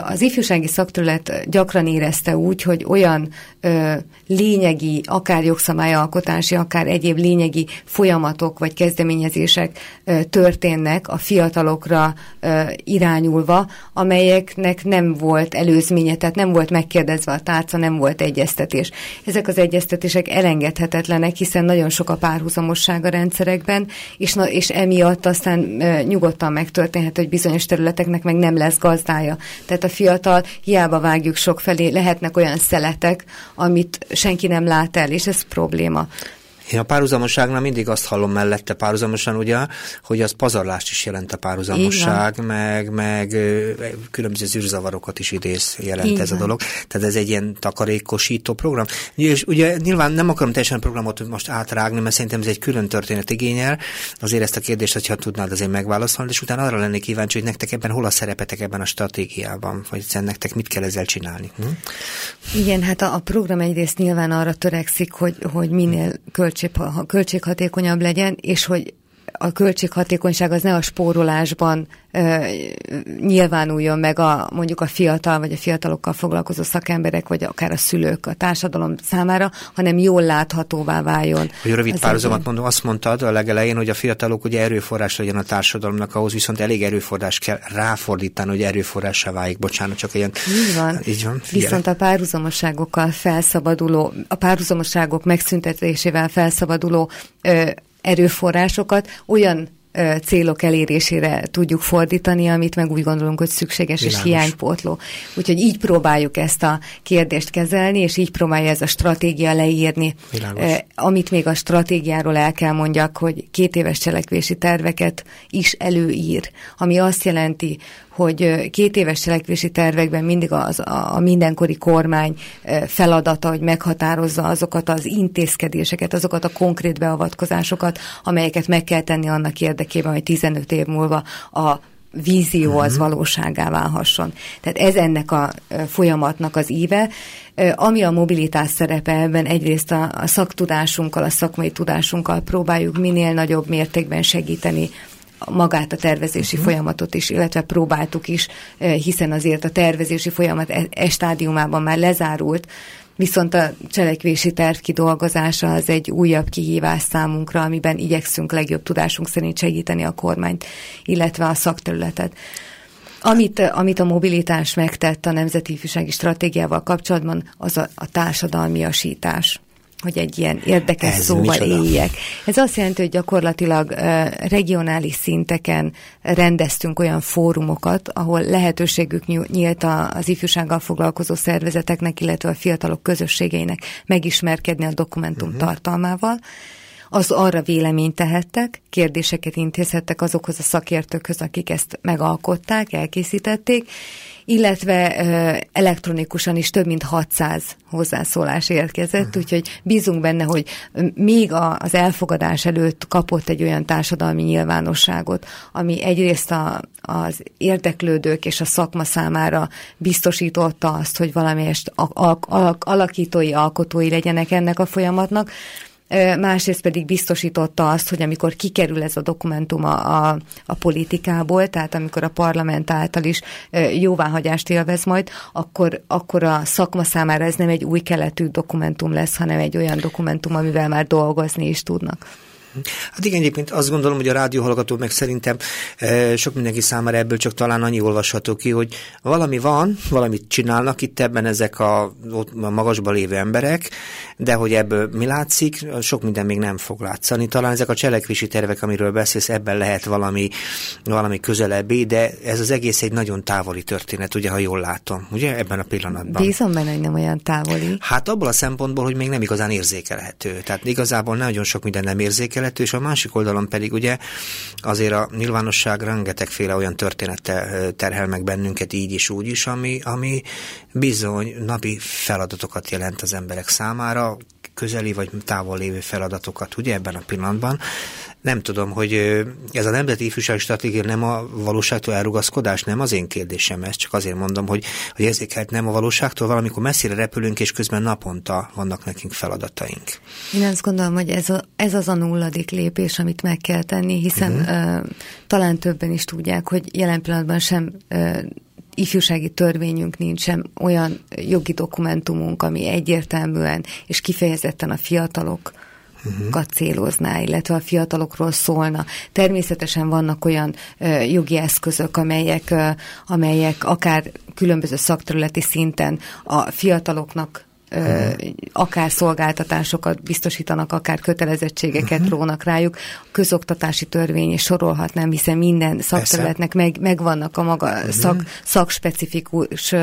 [SPEAKER 2] az ifjúsági szakterület gyakran érezte úgy, hogy olyan ö, lényegi, akár jogszabályalkotási, akár egyéb lényegi folyamatok vagy kezdeményezések ö, történnek a fiatalokra ö, irányulva, amelyeknek nem volt előzménye, tehát nem volt megkérdezve a tárca, nem volt egyeztetés. Ezek az egyeztetések elengedhetetlenek, hiszen nagyon sok a párhuzamosság a rendszerekben, és, na, és emiatt aztán ö, nyugodtan megtörténhet, hogy bizonyos területeknek meg nem lesz gazdája. Tehát a fiatal hiába vágjuk sok felé, lehetnek olyan szeletek, amit senki nem lát el, és ez probléma.
[SPEAKER 1] Én a párhuzamosságnál mindig azt hallom mellette párhuzamosan, ugye, hogy az pazarlást is jelent a párhuzamosság, meg, meg különböző zűrzavarokat is idéz jelent Igen. ez a dolog. Tehát ez egy ilyen takarékosító program. És ugye nyilván nem akarom teljesen a programot most átrágni, mert szerintem ez egy külön történet igényel. Azért ezt a kérdést, hogyha tudnád azért megválaszolni, és utána arra lennék kíváncsi, hogy nektek ebben hol a szerepetek ebben a stratégiában, vagy nektek mit kell ezzel csinálni. Hm?
[SPEAKER 2] Igen, hát a, a program egyrészt nyilván arra törekszik, hogy, hogy minél költség, költséghatékonyabb legyen, és hogy a költséghatékonyság az ne a spórolásban ö, nyilvánuljon meg a, mondjuk a fiatal vagy a fiatalokkal foglalkozó szakemberek, vagy akár a szülők a társadalom számára, hanem jól láthatóvá váljon.
[SPEAKER 1] Hogy rövid párhuzamat mondom, azt mondtad a legelején, hogy a fiatalok ugye erőforrás legyen a társadalomnak, ahhoz viszont elég erőforrás kell ráfordítani, hogy erőforrássá válik. Bocsánat, csak ilyen...
[SPEAKER 2] Így van. Így van. Viszont a párhuzamosságokkal felszabaduló, a párhuzamosságok megszüntetésével felszabaduló ö, erőforrásokat olyan célok elérésére tudjuk fordítani, amit meg úgy gondolunk, hogy szükséges Világos. és hiánypótló. Úgyhogy így próbáljuk ezt a kérdést kezelni, és így próbálja ez a stratégia leírni. Világos. Amit még a stratégiáról el kell mondjak, hogy két éves cselekvési terveket is előír, ami azt jelenti, hogy két éves cselekvési tervekben mindig az, a, mindenkori kormány feladata, hogy meghatározza azokat az intézkedéseket, azokat a konkrét beavatkozásokat, amelyeket meg kell tenni annak érdekében, hogy 15 év múlva a vízió az uh-huh. valóságá válhasson. Tehát ez ennek a folyamatnak az íve. Ami a mobilitás szerepe ebben egyrészt a, a szaktudásunkkal, a szakmai tudásunkkal próbáljuk minél nagyobb mértékben segíteni magát a tervezési uh-huh. folyamatot is, illetve próbáltuk is, eh, hiszen azért a tervezési folyamat e, e stádiumában már lezárult, Viszont a cselekvési terv kidolgozása az egy újabb kihívás számunkra, amiben igyekszünk legjobb tudásunk szerint segíteni a kormányt, illetve a szakterületet. Amit, amit a mobilitás megtett a Nemzeti Ifjúsági Stratégiával kapcsolatban, az a, a társadalmiasítás hogy egy ilyen érdekes Ez szóval micsoda? éljek. Ez azt jelenti, hogy gyakorlatilag regionális szinteken rendeztünk olyan fórumokat, ahol lehetőségük nyílt az ifjúsággal foglalkozó szervezeteknek, illetve a fiatalok közösségeinek megismerkedni a dokumentum uh-huh. tartalmával az arra véleményt tehettek, kérdéseket intézhettek azokhoz a szakértőkhöz, akik ezt megalkották, elkészítették, illetve elektronikusan is több mint 600 hozzászólás érkezett, uh-huh. úgyhogy bízunk benne, hogy még a, az elfogadás előtt kapott egy olyan társadalmi nyilvánosságot, ami egyrészt a, az érdeklődők és a szakma számára biztosította azt, hogy valamelyest alakítói, alkotói legyenek ennek a folyamatnak, másrészt pedig biztosította azt, hogy amikor kikerül ez a dokumentum a, a, a politikából, tehát amikor a parlament által is jóváhagyást élvez majd, akkor, akkor a szakma számára ez nem egy új keletű dokumentum lesz, hanem egy olyan dokumentum, amivel már dolgozni is tudnak.
[SPEAKER 1] Hát igen, egyébként azt gondolom, hogy a rádióhallgatók meg szerintem e, sok mindenki számára ebből csak talán annyi olvasható ki, hogy valami van, valamit csinálnak itt ebben ezek a, ott a magasban lévő emberek, de hogy ebből mi látszik, sok minden még nem fog látszani. Talán ezek a cselekvési tervek, amiről beszélsz, ebben lehet valami, valami közelebbi, de ez az egész egy nagyon távoli történet, ugye, ha jól látom, ugye, ebben a pillanatban.
[SPEAKER 2] Bízom benne, hogy nem olyan távoli.
[SPEAKER 1] Hát abból a szempontból, hogy még nem igazán érzékelhető. Tehát igazából nagyon sok minden nem érzékelhető, érzékelhető, és a másik oldalon pedig ugye azért a nyilvánosság rengetegféle olyan története terhel meg bennünket így is, úgy is, ami, ami bizony napi feladatokat jelent az emberek számára, közeli vagy távol lévő feladatokat, ugye ebben a pillanatban. Nem tudom, hogy ez a nemzeti ifjúsági stratégia nem a valóságtól elrugaszkodás, nem az én kérdésem ez, csak azért mondom, hogy, hogy érzékelt nem a valóságtól, valamikor messzire repülünk, és közben naponta vannak nekünk feladataink.
[SPEAKER 2] Én azt gondolom, hogy ez, a, ez az a nulladik lépés, amit meg kell tenni, hiszen uh-huh. uh, talán többen is tudják, hogy jelen pillanatban sem uh, ifjúsági törvényünk nincs sem olyan jogi dokumentumunk, ami egyértelműen és kifejezetten a fiatalok uh-huh. célozná, illetve a fiatalokról szólna. Természetesen vannak olyan ö, jogi eszközök, amelyek, ö, amelyek akár különböző szakterületi szinten a fiataloknak akár szolgáltatásokat biztosítanak, akár kötelezettségeket uh-huh. rónak rájuk. A közoktatási törvény is sorolhatnám, hiszen minden szakterületnek meg, megvannak a maga uh-huh. szak, szakspecifikus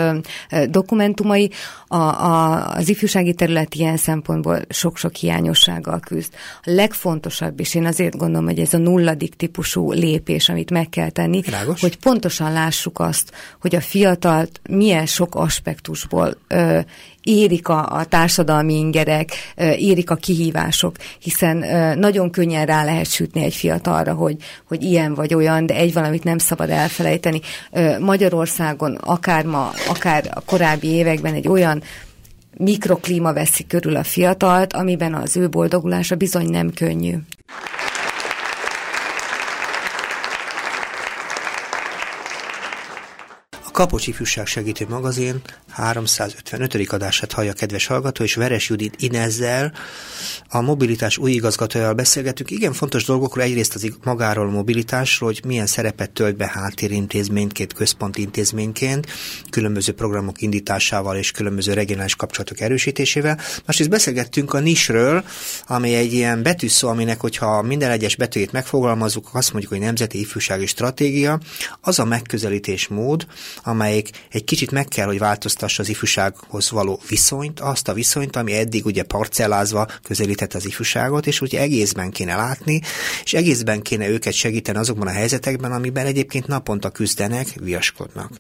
[SPEAKER 2] dokumentumai. A, a, az ifjúsági terület ilyen szempontból sok-sok hiányossággal küzd. A legfontosabb, és én azért gondolom, hogy ez a nulladik típusú lépés, amit meg kell tenni,
[SPEAKER 1] Rágos.
[SPEAKER 2] hogy pontosan lássuk azt, hogy a fiatalt milyen sok aspektusból ö, érik a, a társadalmi ingerek, érik a kihívások, hiszen nagyon könnyen rá lehet sütni egy fiatalra, hogy, hogy ilyen vagy olyan, de egy valamit nem szabad elfelejteni. Magyarországon akár ma, akár a korábbi években egy olyan mikroklíma veszi körül a fiatalt, amiben az ő boldogulása bizony nem könnyű.
[SPEAKER 1] Kapocs Ifjúság Segítő Magazin 355. adását hallja kedves hallgató, és Veres Judit Inezzel, a mobilitás új igazgatójával beszélgetünk. Igen fontos dolgokról, egyrészt az magáról a mobilitásról, hogy milyen szerepet tölt be háttérintézményként, központi intézményként, különböző programok indításával és különböző regionális kapcsolatok erősítésével. Másrészt beszélgettünk a nisről, ami egy ilyen betűszó, aminek, hogyha minden egyes betűjét megfogalmazzuk, azt mondjuk, hogy Nemzeti Ifjúsági Stratégia, az a megközelítésmód, amelyik egy kicsit meg kell, hogy változtassa az ifjúsághoz való viszonyt, azt a viszonyt, ami eddig ugye parcellázva közelített az ifjúságot, és ugye egészben kéne látni, és egészben kéne őket segíteni azokban a helyzetekben, amiben egyébként naponta küzdenek, viaskodnak.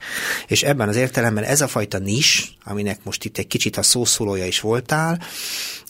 [SPEAKER 1] És ebben az értelemben ez a fajta nis, aminek most itt egy kicsit a szószólója is voltál,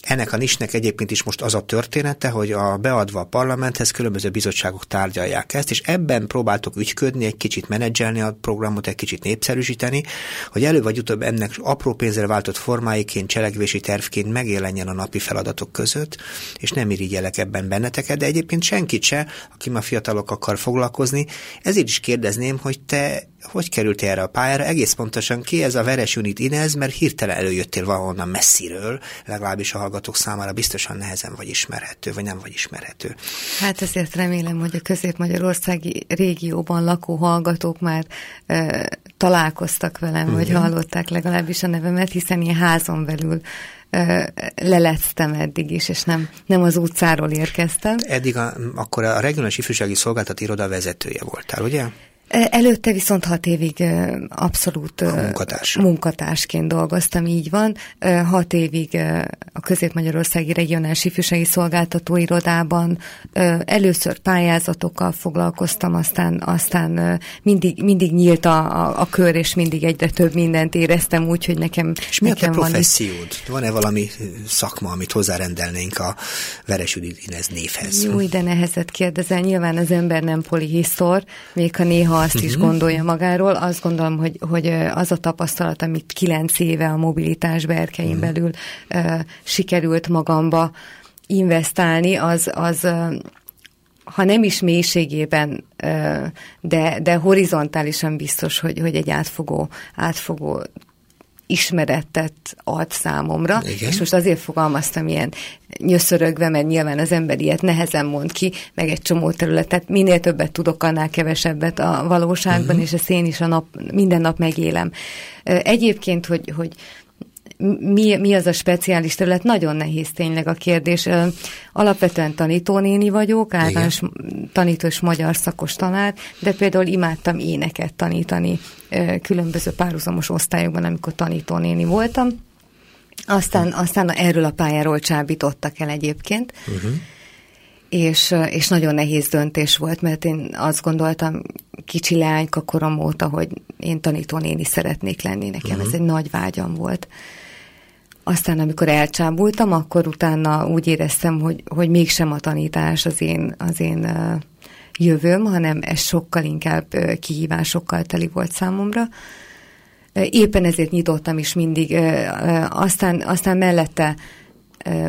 [SPEAKER 1] ennek a nisnek egyébként is most az a története, hogy a beadva a parlamenthez különböző bizottságok tárgyalják ezt, és ebben próbáltok ügyködni, egy kicsit menedzselni a programot, egy kicsit népszerűsíteni, hogy elő vagy utóbb ennek apró pénzre váltott formáiként, cselekvési tervként megjelenjen a napi feladatok között, és nem irigyelek ebben benneteket, de egyébként senkit se, aki ma fiatalok akar foglalkozni. Ezért is kérdezném, hogy te hogy kerültél erre a pályára? Egész pontosan ki ez a Veres Unit Inez, mert hirtelen előjöttél valahonnan messziről, legalábbis a hallgatók számára biztosan nehezen vagy ismerhető, vagy nem vagy ismerhető.
[SPEAKER 2] Hát ezért remélem, hogy a közép-magyarországi régióban lakó hallgatók már e, találkoztak velem, uh-huh. vagy hallották legalábbis a nevemet, hiszen én házon belül lelettem eddig is, és nem, nem az utcáról érkeztem.
[SPEAKER 1] Eddig a, akkor a regionális ifjúsági szolgáltat iroda vezetője voltál, ugye?
[SPEAKER 2] Előtte viszont hat évig abszolút
[SPEAKER 1] munkatárs.
[SPEAKER 2] munkatársként dolgoztam, így van. Hat évig a Közép-Magyarországi Regionális Ifjúsági Szolgáltató Irodában először pályázatokkal foglalkoztam, aztán, aztán mindig, mindig nyílt a, a, a kör, és mindig egyre több mindent éreztem úgy, hogy nekem
[SPEAKER 1] És mi
[SPEAKER 2] nekem
[SPEAKER 1] a te professziód? Van Van-e valami szakma, amit hozzárendelnénk a Veres Inez névhez?
[SPEAKER 2] Jó, de nehezet kérdezel. Nyilván az ember nem polihisztor, még ha néha azt uh-huh. is mhm. gondolja magáról. Azt gondolom, hogy, hogy az a tapasztalat, amit kilenc éve a mobilitás berkein uh-huh. belül uh, sikerült magamba investálni, az, az uh, ha nem is mélységében, de, de horizontálisan biztos, hogy, hogy egy átfogó, átfogó ismeretet ad számomra, Igen. és most azért fogalmaztam ilyen nyöszörögve, mert nyilván az ember ilyet nehezen mond ki, meg egy csomó területet, minél többet tudok, annál kevesebbet a valóságban, uh-huh. és ezt én is a nap, minden nap megélem. Egyébként, hogy, hogy mi, mi az a speciális terület? Nagyon nehéz tényleg a kérdés. Alapvetően tanítónéni vagyok, általános tanítós magyar szakos tanár, de például imádtam éneket tanítani különböző párhuzamos osztályokban, amikor tanítónéni voltam. Aztán, aztán erről a pályáról csábítottak el egyébként. Uh-huh és, és nagyon nehéz döntés volt, mert én azt gondoltam kicsi leányka korom óta, hogy én tanítónéni szeretnék lenni, nekem uh-huh. ez egy nagy vágyam volt. Aztán, amikor elcsábultam, akkor utána úgy éreztem, hogy, hogy mégsem a tanítás az én, az én jövőm, hanem ez sokkal inkább kihívásokkal teli volt számomra. Éppen ezért nyitottam is mindig. Aztán, aztán mellette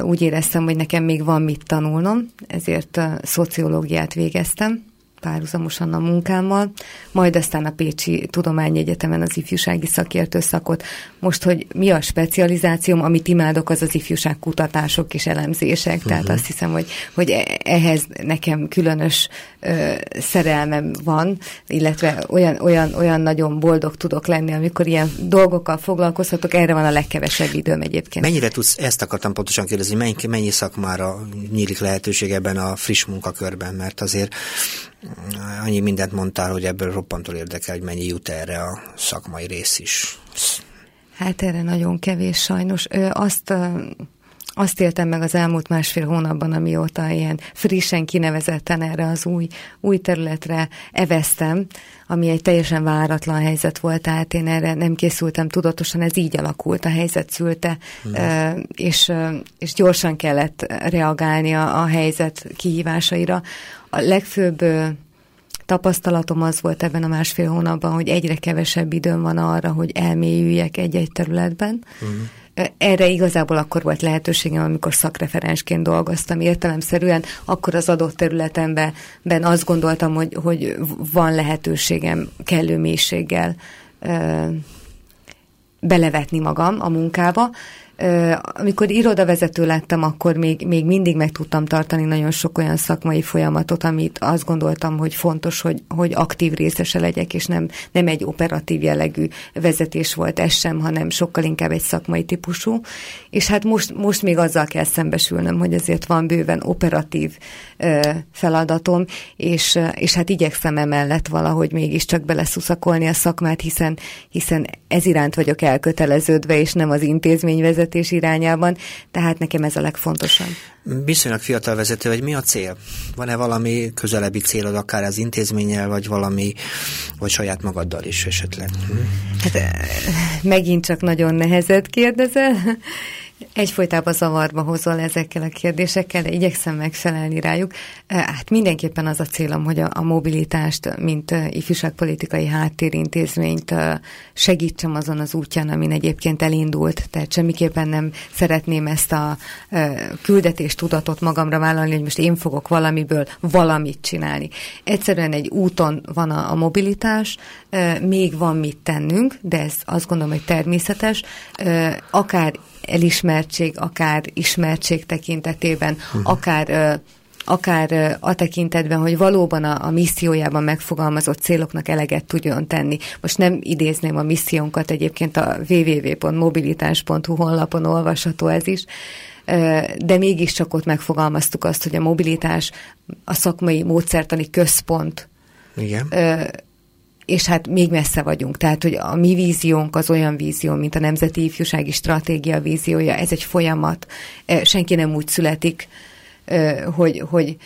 [SPEAKER 2] úgy éreztem, hogy nekem még van mit tanulnom, ezért szociológiát végeztem párhuzamosan a munkámmal, majd aztán a Pécsi Tudományegyetemen az ifjúsági szakértő szakot. Most, hogy mi a specializációm, amit imádok, az az ifjúságkutatások és elemzések, uh-huh. tehát azt hiszem, hogy, hogy e, ehhez nekem különös ö, szerelmem van, illetve olyan, olyan, olyan nagyon boldog tudok lenni, amikor ilyen dolgokkal foglalkozhatok, erre van a legkevesebb időm egyébként.
[SPEAKER 1] Mennyire tudsz, ezt akartam pontosan kérdezni, mennyi, mennyi szakmára nyílik lehetőség ebben a friss munkakörben, mert azért annyi mindent mondtál, hogy ebből roppantól érdekel, hogy mennyi jut erre a szakmai rész is.
[SPEAKER 2] Hát erre nagyon kevés sajnos. Ö, azt azt éltem meg az elmúlt másfél hónapban, amióta ilyen frissen kinevezetten erre az új, új területre eveztem, ami egy teljesen váratlan helyzet volt, tehát én erre nem készültem tudatosan, ez így alakult, a helyzet szülte, hmm. és, és gyorsan kellett reagálni a, a helyzet kihívásaira. A legfőbb tapasztalatom az volt ebben a másfél hónapban, hogy egyre kevesebb időm van arra, hogy elmélyüljek egy-egy területben. Hmm erre igazából akkor volt lehetőségem, amikor szakreferensként dolgoztam értelemszerűen, akkor az adott területemben ben azt gondoltam, hogy, hogy van lehetőségem kellő mélységgel belevetni magam a munkába, amikor irodavezető lettem, akkor még, még mindig meg tudtam tartani nagyon sok olyan szakmai folyamatot, amit azt gondoltam, hogy fontos, hogy, hogy aktív részese legyek, és nem, nem egy operatív jellegű vezetés volt ez sem, hanem sokkal inkább egy szakmai típusú. És hát most, most még azzal kell szembesülnöm, hogy ezért van bőven operatív feladatom, és, és hát igyekszem emellett valahogy mégiscsak beleszuszakolni a szakmát, hiszen, hiszen ez iránt vagyok elköteleződve, és nem az intézményvezetés irányában, tehát nekem ez a legfontosabb.
[SPEAKER 1] Viszonylag fiatal vezető, vagy mi a cél? Van-e valami közelebbi célod, akár az intézménnyel, vagy valami, vagy saját magaddal is esetleg?
[SPEAKER 2] Hát megint csak nagyon nehezet kérdezel. Egyfolytában zavarba hozol ezekkel a kérdésekkel, de igyekszem megfelelni rájuk. Hát mindenképpen az a célom, hogy a, a mobilitást, mint ifjúságpolitikai háttérintézményt segítsem azon az útján, amin egyébként elindult. Tehát semmiképpen nem szeretném ezt a küldetés tudatot magamra vállalni, hogy most én fogok valamiből valamit csinálni. Egyszerűen egy úton van a, a mobilitás, még van mit tennünk, de ez azt gondolom, hogy természetes, akár elismertség, akár ismertség tekintetében, uh-huh. akár akár a tekintetben, hogy valóban a, a missziójában megfogalmazott céloknak eleget tudjon tenni. Most nem idézném a missziónkat, egyébként a www.mobilitás.hu honlapon olvasható ez is, de mégiscsak ott megfogalmaztuk azt, hogy a mobilitás a szakmai módszertani központ
[SPEAKER 1] Igen
[SPEAKER 2] és hát még messze vagyunk. Tehát, hogy a mi víziónk az olyan vízió, mint a Nemzeti Ifjúsági Stratégia víziója, ez egy folyamat. Senki nem úgy születik, hogy, hogy,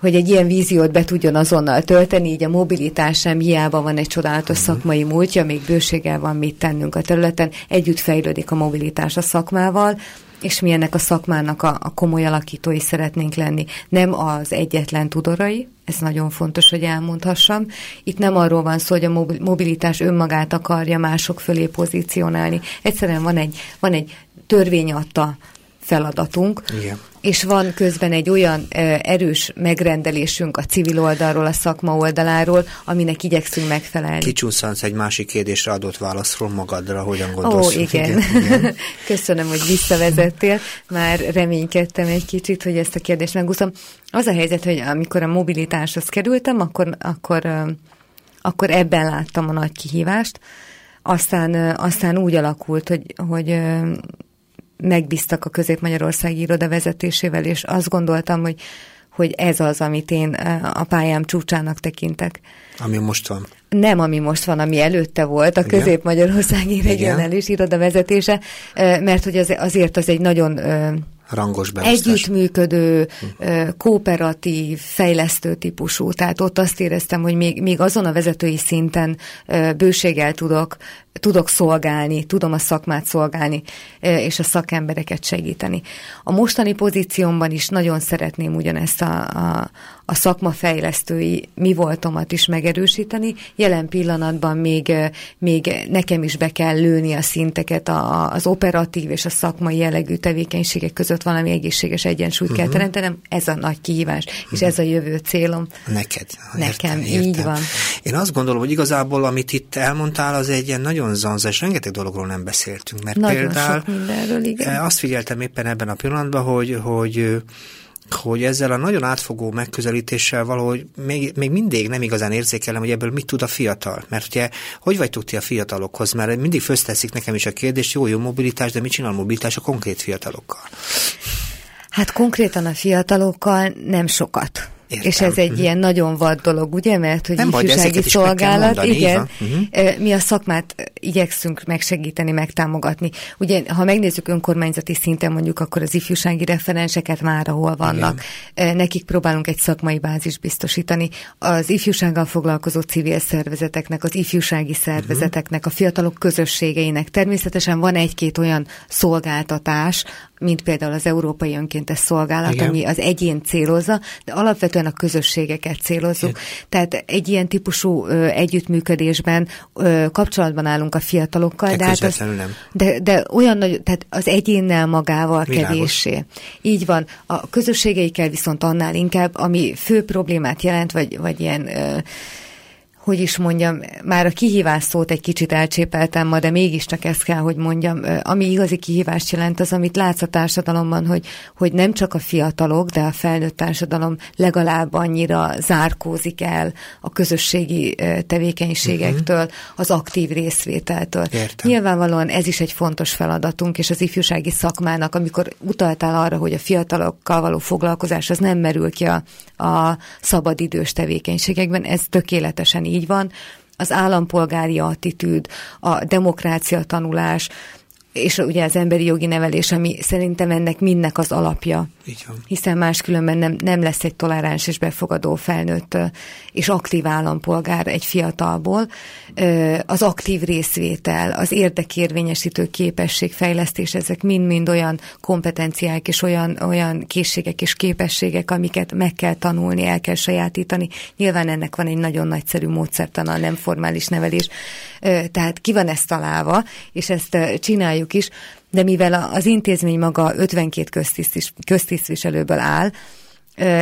[SPEAKER 2] hogy egy ilyen víziót be tudjon azonnal tölteni, így a mobilitás sem hiába van egy csodálatos uh-huh. szakmai múltja, még bőséggel van mit tennünk a területen, együtt fejlődik a mobilitás a szakmával, és mi ennek a szakmának a, a komoly alakítói szeretnénk lenni. Nem az egyetlen tudorai, ez nagyon fontos, hogy elmondhassam. Itt nem arról van szó, hogy a mobilitás önmagát akarja mások fölé pozícionálni. Egyszerűen van egy, van egy törvény adta feladatunk,
[SPEAKER 1] Igen.
[SPEAKER 2] és van közben egy olyan erős megrendelésünk a civil oldalról, a szakma oldaláról, aminek igyekszünk megfelelni.
[SPEAKER 1] Kicsúszansz egy másik kérdésre adott válaszról magadra, hogyan gondolsz?
[SPEAKER 2] Ó, igen. igen, igen. Köszönöm, hogy visszavezettél. Már reménykedtem egy kicsit, hogy ezt a kérdést megúszom. Az a helyzet, hogy amikor a mobilitáshoz kerültem, akkor, akkor, akkor ebben láttam a nagy kihívást. Aztán, aztán úgy alakult, hogy, hogy megbíztak a Közép-Magyarországi iroda vezetésével, és azt gondoltam, hogy, hogy ez az, amit én a pályám csúcsának tekintek.
[SPEAKER 1] Ami most van.
[SPEAKER 2] Nem, ami most van, ami előtte volt, a Közép-Magyarországi regionális iroda vezetése, mert hogy az, azért az egy nagyon
[SPEAKER 1] rangos
[SPEAKER 2] Együttműködő, kooperatív, fejlesztő típusú. Tehát ott azt éreztem, hogy még, még azon a vezetői szinten bőséggel tudok tudok szolgálni, tudom a szakmát szolgálni, és a szakembereket segíteni. A mostani pozíciómban is nagyon szeretném ugyanezt a, a, a szakmafejlesztői mi voltomat is megerősíteni. Jelen pillanatban még, még nekem is be kell lőni a szinteket a, az operatív és a szakmai jellegű tevékenységek között valami egészséges egyensúlyt uh-huh. kell mhm. teremtenem. Ez a nagy kihívás, uh-huh. és mhm. ez a jövő célom.
[SPEAKER 1] Neked.
[SPEAKER 2] Nekem, értem, így van.
[SPEAKER 1] Én azt gondolom, hogy igazából, amit itt elmondtál, az egy ilyen nagyon zanzás, rengeteg dologról nem beszéltünk, mert
[SPEAKER 2] nagyon
[SPEAKER 1] például
[SPEAKER 2] sok mindenről, igen.
[SPEAKER 1] Eh, azt figyeltem éppen ebben a pillanatban, hogy, hogy hogy ezzel a nagyon átfogó megközelítéssel valahogy még, még mindig nem igazán érzékelem, hogy ebből mit tud a fiatal. Mert ugye, hogy vagytok ti a fiatalokhoz? Mert mindig fözteszik nekem is a kérdést, jó, jó mobilitás, de mit csinál a mobilitás a konkrét fiatalokkal?
[SPEAKER 2] Hát konkrétan a fiatalokkal nem sokat. Értem. És ez egy uh-huh. ilyen nagyon vad dolog, ugye? Mert hogy
[SPEAKER 1] Nem ifjúsági
[SPEAKER 2] baj, szolgálat, mondani, igen, uh-huh. mi a szakmát igyekszünk megsegíteni, megtámogatni. Ugye, ha megnézzük önkormányzati szinten mondjuk, akkor az ifjúsági referenseket már ahol vannak. Igen. Nekik próbálunk egy szakmai bázis biztosítani. Az ifjúsággal foglalkozó civil szervezeteknek, az ifjúsági szervezeteknek, a fiatalok közösségeinek természetesen van egy-két olyan szolgáltatás, mint például az Európai Önkéntes Szolgálat, Igen. ami az egyén célozza, de alapvetően a közösségeket célozzuk. Tehát egy ilyen típusú ö, együttműködésben ö, kapcsolatban állunk a fiatalokkal.
[SPEAKER 1] De,
[SPEAKER 2] de,
[SPEAKER 1] hát az, nem.
[SPEAKER 2] De, de olyan nagy, tehát az egyénnel magával Világos. kevéssé. Így van. A közösségeikkel viszont annál inkább, ami fő problémát jelent, vagy, vagy ilyen ö, hogy is mondjam, már a kihívás szót egy kicsit elcsépeltem ma, de mégiscsak ezt kell, hogy mondjam, ami igazi kihívást jelent, az, amit látsz a társadalomban, hogy, hogy nem csak a fiatalok, de a felnőtt társadalom legalább annyira zárkózik el a közösségi tevékenységektől, uh-huh. az aktív részvételtől.
[SPEAKER 1] Értem.
[SPEAKER 2] Nyilvánvalóan ez is egy fontos feladatunk, és az ifjúsági szakmának, amikor utaltál arra, hogy a fiatalokkal való foglalkozás az nem merül ki a, a szabadidős tevékenységekben, ez tökéletesen így van, az állampolgári attitűd, a demokrácia tanulás, és ugye az emberi jogi nevelés, ami szerintem ennek mindnek az alapja.
[SPEAKER 1] Így van.
[SPEAKER 2] Hiszen máskülönben nem, nem lesz egy toleráns és befogadó felnőtt és aktív állampolgár egy fiatalból. Az aktív részvétel, az érdekérvényesítő képesség, fejlesztés, ezek mind-mind olyan kompetenciák és olyan, olyan készségek és képességek, amiket meg kell tanulni, el kell sajátítani. Nyilván ennek van egy nagyon nagyszerű módszertana, a nem formális nevelés. Tehát ki van ezt találva, és ezt csináljuk is, de mivel az intézmény maga 52 köztisztviselőből áll,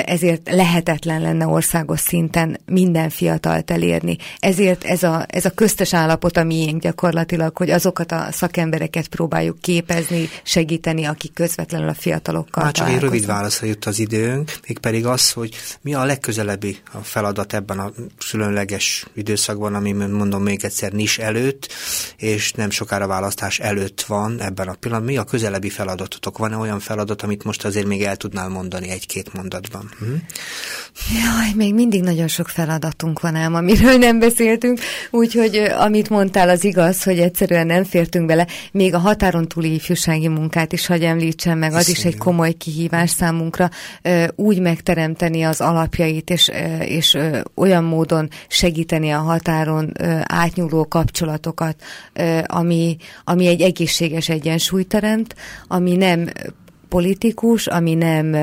[SPEAKER 2] ezért lehetetlen lenne országos szinten minden fiatalt elérni. Ezért ez a, ez a köztes állapot a miénk gyakorlatilag, hogy azokat a szakembereket próbáljuk képezni, segíteni, akik közvetlenül a fiatalokkal
[SPEAKER 1] Már csak egy rövid válaszra jut az időnk, mégpedig az, hogy mi a legközelebbi a feladat ebben a különleges időszakban, ami mondom még egyszer nis előtt, és nem sokára választás előtt van ebben a pillanatban. Mi a közelebbi feladatotok? Van-e olyan feladat, amit most azért még el tudnál mondani egy-két mondat? Kapcsolatban. Hm?
[SPEAKER 2] Jaj, még mindig nagyon sok feladatunk van ám, amiről nem beszéltünk, úgyhogy amit mondtál az igaz, hogy egyszerűen nem fértünk bele. Még a határon túli ifjúsági munkát is hagy említsem meg, az is egy komoly kihívás számunkra, úgy megteremteni az alapjait, és, és olyan módon segíteni a határon átnyúló kapcsolatokat, ami, ami egy egészséges egyensúlyt teremt, ami nem politikus, ami nem,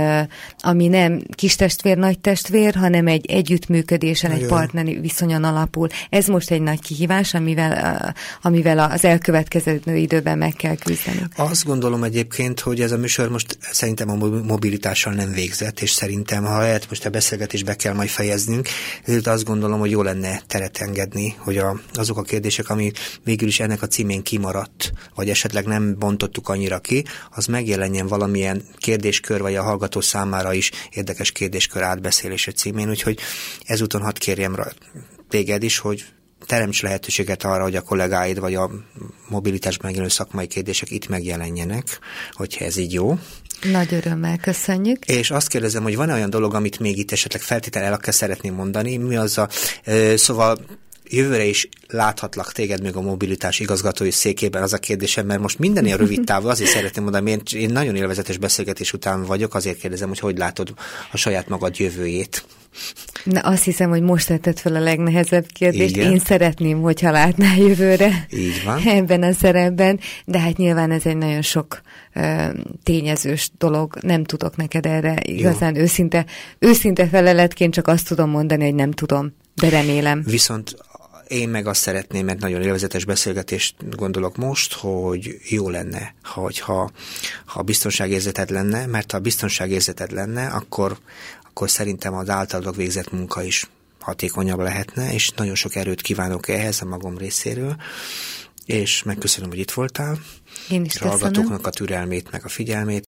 [SPEAKER 2] ami nem kis testvér, nagy testvér, hanem egy együttműködésen, egy partneri viszonyon alapul. Ez most egy nagy kihívás, amivel, amivel az elkövetkező időben meg kell küzdeni.
[SPEAKER 1] Azt gondolom egyébként, hogy ez a műsor most szerintem a mobilitással nem végzett, és szerintem, ha lehet most a beszélgetést be kell majd fejeznünk, ezért azt gondolom, hogy jó lenne teret engedni, hogy a, azok a kérdések, ami végül is ennek a címén kimaradt, vagy esetleg nem bontottuk annyira ki, az megjelenjen valami valamilyen kérdéskör, vagy a hallgató számára is érdekes kérdéskör átbeszélése címén, úgyhogy ezúton hadd kérjem rá téged is, hogy teremts lehetőséget arra, hogy a kollégáid vagy a mobilitásban megjelenő szakmai kérdések itt megjelenjenek, hogyha ez így jó.
[SPEAKER 2] Nagy örömmel köszönjük.
[SPEAKER 1] És azt kérdezem, hogy van olyan dolog, amit még itt esetleg feltétlenül el kell szeretném mondani, mi az a, szóval jövőre is láthatlak téged még a mobilitás igazgatói székében az a kérdésem, mert most minden ilyen rövid távú, azért szeretném mondani, én, én nagyon élvezetes beszélgetés után vagyok, azért kérdezem, hogy hogy látod a saját magad jövőjét.
[SPEAKER 2] Na, azt hiszem, hogy most tetted fel a legnehezebb kérdést.
[SPEAKER 1] Igen.
[SPEAKER 2] Én szeretném, hogyha látnál jövőre
[SPEAKER 1] Így van.
[SPEAKER 2] ebben a szerepben, de hát nyilván ez egy nagyon sok ö, tényezős dolog. Nem tudok neked erre igazán őszinte, őszinte feleletként csak azt tudom mondani, hogy nem tudom, de remélem.
[SPEAKER 1] Viszont én meg azt szeretném, mert nagyon élvezetes beszélgetést gondolok most, hogy jó lenne, hogyha ha biztonságérzeted lenne, mert ha biztonságérzeted lenne, akkor, akkor szerintem az általad végzett munka is hatékonyabb lehetne, és nagyon sok erőt kívánok ehhez a magam részéről, és megköszönöm, hogy itt voltál.
[SPEAKER 2] Én is
[SPEAKER 1] és hallgatóknak a türelmét, meg a figyelmét,